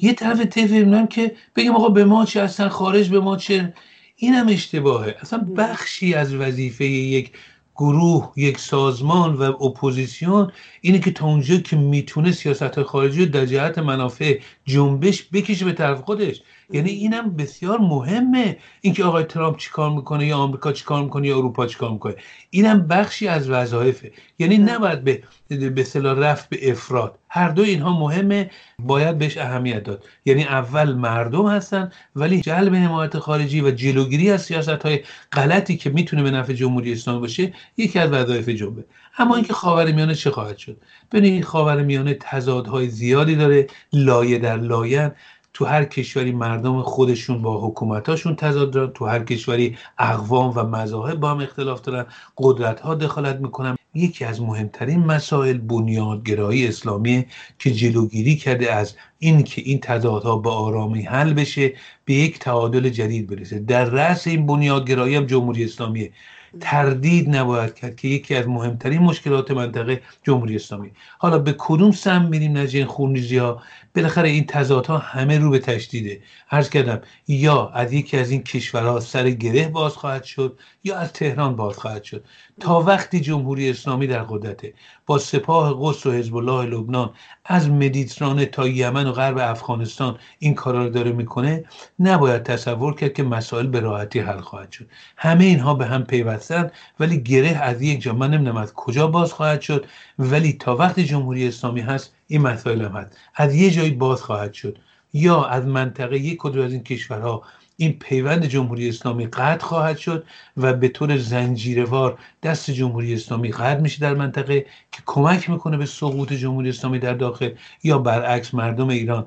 یه طرف طیف اینم که بگیم آقا به ما چه هستن؟ خارج به ما چه؟ این هم اشتباهه. اصلا بخشی از وظیفه یک گروه یک سازمان و اپوزیسیون اینه که تا اونجا که می‌تونه سیاست خارجی رو در جهت منافع جنبش بکشه به طرف خودش. یعنی اینم بسیار مهمه. اینکه آقای ترامپ چیکار می‌کنه یا آمریکا چیکار می‌کنه یا اروپا چیکار می‌کنه. اینم بخشی از وظایفه. یعنی نباید به به اصطلاح رفت به افراد. هر دو اینها مهمه. باید بهش اهمیت داد. یعنی اول مردم هستن ولی جلب حمایت خارجی و جلوگیری از سیاست های غلطی که می‌تونه به نفع جمهوری اسلامی باشه یکی از وظایف جنبه. اما اینکه خاورمیانه چه خواهد شد؟ ببینید خاورمیانه تضادهای زیادی داره. لایه در لایه. تو هر کشوری مردم خودشون با حکومتاشون تضاد دارن تو هر کشوری اقوام و مذاهب با هم اختلاف دارن قدرت ها دخالت می‌کنن. یکی از مهمترین مسائل بنیادگرایی اسلامی که جلوگیری کرده از این که این تضادها به آرامی حل بشه به یک تعادل جدید برسه. در رأس این بنیادگرایی هم جمهوری اسلامیه تردید نباید کرد که یکی از مهمترین مشکلات منطقه جمهوری اسلامی. حالا به کدوم سم میریم نجه این خونریزی ها بالاخره این تضادها همه رو به تشدیده. عرض کردم یا از یکی از این کشورها سر گره باز خواهد شد یا از تهران باز خواهد شد. تا وقتی جمهوری اسلامی در قدرته با سپاه قدس و حزب الله لبنان از مدیترانه تا یمن و غرب افغانستان این کارا رو داره می‌کنه نباید تصور کرد که مسائل به راحتی حل خواهد شد. همه اینها به هم پیوستن ولی گره از یک جا من نمی‌دونم از کجا باز خواهد شد ولی تا وقتی جمهوری اسلامی هست این مسائل هم هست. از یه جایی باز خواهد شد. یا از منطقه یک کدوم از این کشورها این پیوند جمهوری اسلامی قطع خواهد شد و به طور زنجیروار دست جمهوری اسلامی قطع میشه در منطقه که کمک می‌کنه به سقوط جمهوری اسلامی در داخل یا برعکس مردم ایران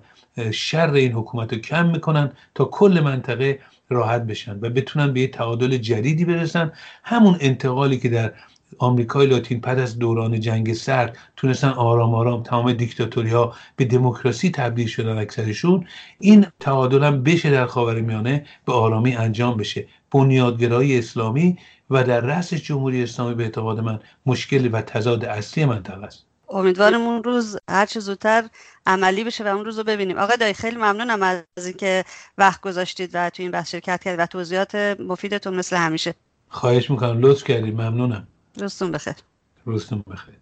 شر این حکومت رو کم می‌کنن تا کل منطقه راحت بشن و بتونن به یه تعادل جدیدی برسن. همون انتقالی که در آمریکای لاتین پد از دوران جنگ سرد تونستن آرام آرام تمام دیکتاتوری ها به دموکراسی تبدیل شدن اکثرشون این تعادل هم بشه در خاورمیانه به آرامی انجام بشه. بنیادگرایی اسلامی و در رأس جمهوری اسلامی به اعتقاد من مشکل و تضاد اصلی منطقه است. امیدوارم اون روز هر چه زودتر عملی بشه و اون روز رو ببینیم. آقا دایی خیلی ممنونم از اینکه وقت گذاشتید و تو این بحث شرکت کردید و توضیحات مفیدتون مثل همیشه. خواهش می‌کنم لطف کردید. ممنونم. روزتون بخیر. روزتون بخیر.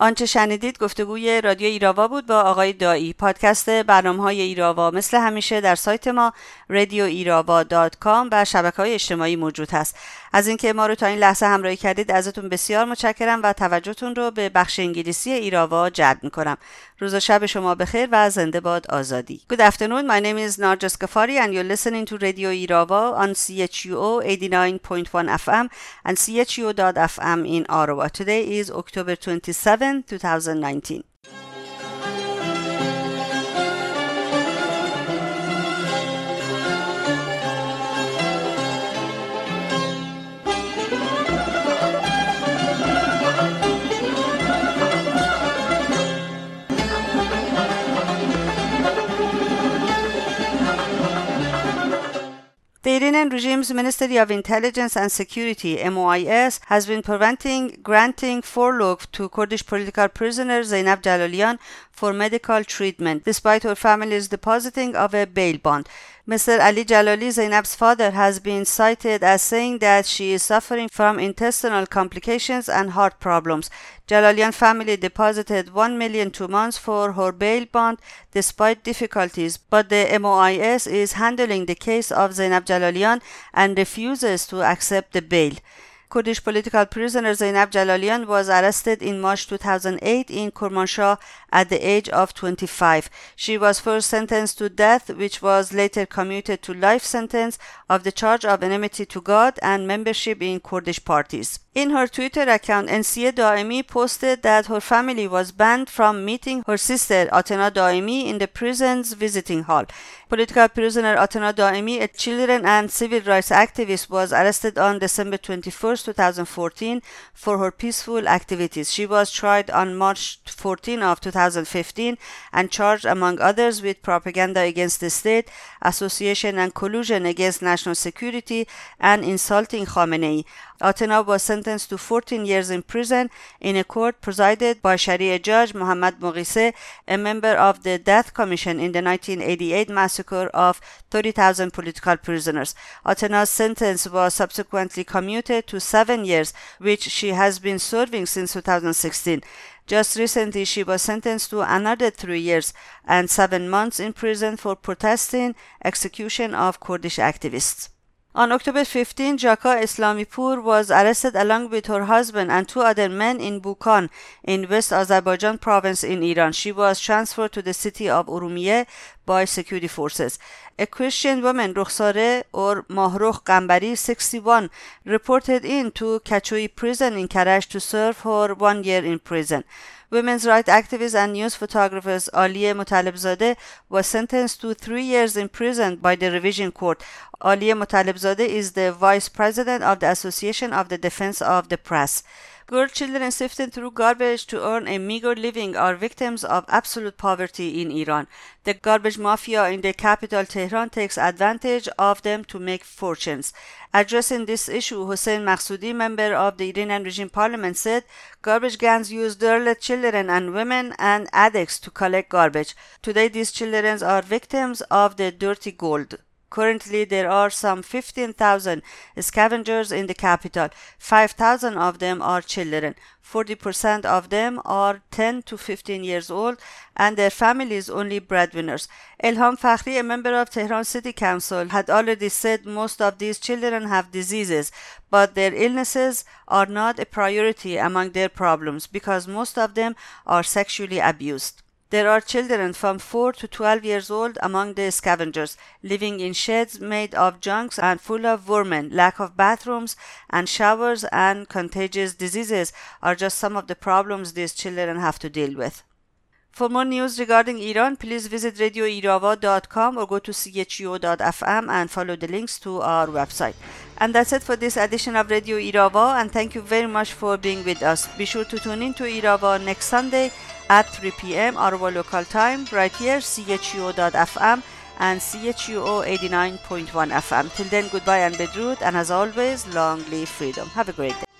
آنچه شنیدید گفتگوی رادیو ایراوا بود با آقای دایی پادکست برنامه های ایراوا مثل همیشه در سایت ما radioirava.com و شبکه های اجتماعی موجود هست. از اینکه ما رو تا این لحظه همراهی کردید ازتون بسیار متشکرم و توجهتون رو به بخش انگلیسی ایراوا جلب می‌کنم. روز و شب شما بخیر و زنده باد آزادی. Good afternoon. My name is Narjas Ghaffari and you're listening to Radio Irava on CHUO 89.1 FM and CHUO.FM in Ottawa. Today is October 27 2019 The Iranian regime's Ministry of Intelligence and Security, MOIS, has been preventing granting furlough to Kurdish political prisoner Zainab Jalalian for medical treatment, despite her family's depositing of a bail bond. Mr. Ali Jalali, Zainab's father, has been cited as saying that she is suffering from intestinal complications and heart problems. Jalalian family deposited 1 million two months for her bail bond despite difficulties, but the MOIS is handling the case of Zainab Jalalian and refuses to accept the bail. Kurdish political prisoner Zainab Jalalian was arrested in March 2008 in Kurmanshah at the age of 25. She was first sentenced to death, which was later commuted to life sentence of the charge of enmity to God and membership in Kurdish parties. In her Twitter account, NCA Daimi posted that her family was banned from meeting her sister Atena Daimi in the prison's visiting hall. Political prisoner Atena Daimi, a children and civil rights activist, was arrested on December 21, 2014 for her peaceful activities. She was tried on March 14 of 2015 and charged among others with propaganda against the state, association and collusion against national security and insulting Khamenei. Atena was sentenced to 14 years in prison in a court presided by Sharia judge Muhammad Mughise, a member of the Death Commission in the 1988 massacre of 30,000 political prisoners. Atena's sentence was subsequently commuted to seven years, which she has been serving since 2016. Just recently, she was sentenced to another three years and seven months in prison for protesting execution of Kurdish activists. On October 15, Jaka Islamipur was arrested along with her husband and two other men in Bukan in West Azerbaijan province in Iran. She was transferred to the city of Urumiyeh by security forces. A Christian woman, Rukhsare or Mahrukh Gambari, 61, reported in to Kachui prison in Karaj to serve her one year in prison. Women's rights activist and news photographers Aliye Mutalebzadeh was sentenced to three years in prison by the revision court. Aliye Mutalebzadeh is the vice president of the Association of the Defense of the Press. Girl children sifting through garbage to earn a meager living are victims of absolute poverty in Iran. The garbage mafia in the capital Tehran takes advantage of them to make fortunes. Addressing this issue, Hussein Maksudi, member of the Iranian regime parliament, said garbage gangs use derelict children and women and addicts to collect garbage. Today, these children are victims of the dirty gold. Currently, there are some 15,000 scavengers in the capital. 5,000 of them are children. 40% of them are 10 to 15 years old and their families only breadwinners. Elham Fakhri, a member of Tehran City Council, had already said most of these children have diseases, but their illnesses are not a priority among their problems because most of them are sexually abused. There are children from 4 to 12 years old among the scavengers, living in sheds made of junks and full of vermin. Lack of bathrooms and showers and contagious diseases are just some of the problems these children have to deal with. For more news regarding Iran, please visit radioirava.com or go to chu.fm and follow the links to our website. And that's it for this edition of Radio Irava, and thank you very much for being with us. Be sure to tune in to Irava next Sunday at 3 p.m. our local time, right here, chu.fm and CHUO 89.1 FM. Till then, goodbye and bedrood, and as always, long live freedom. Have a great day.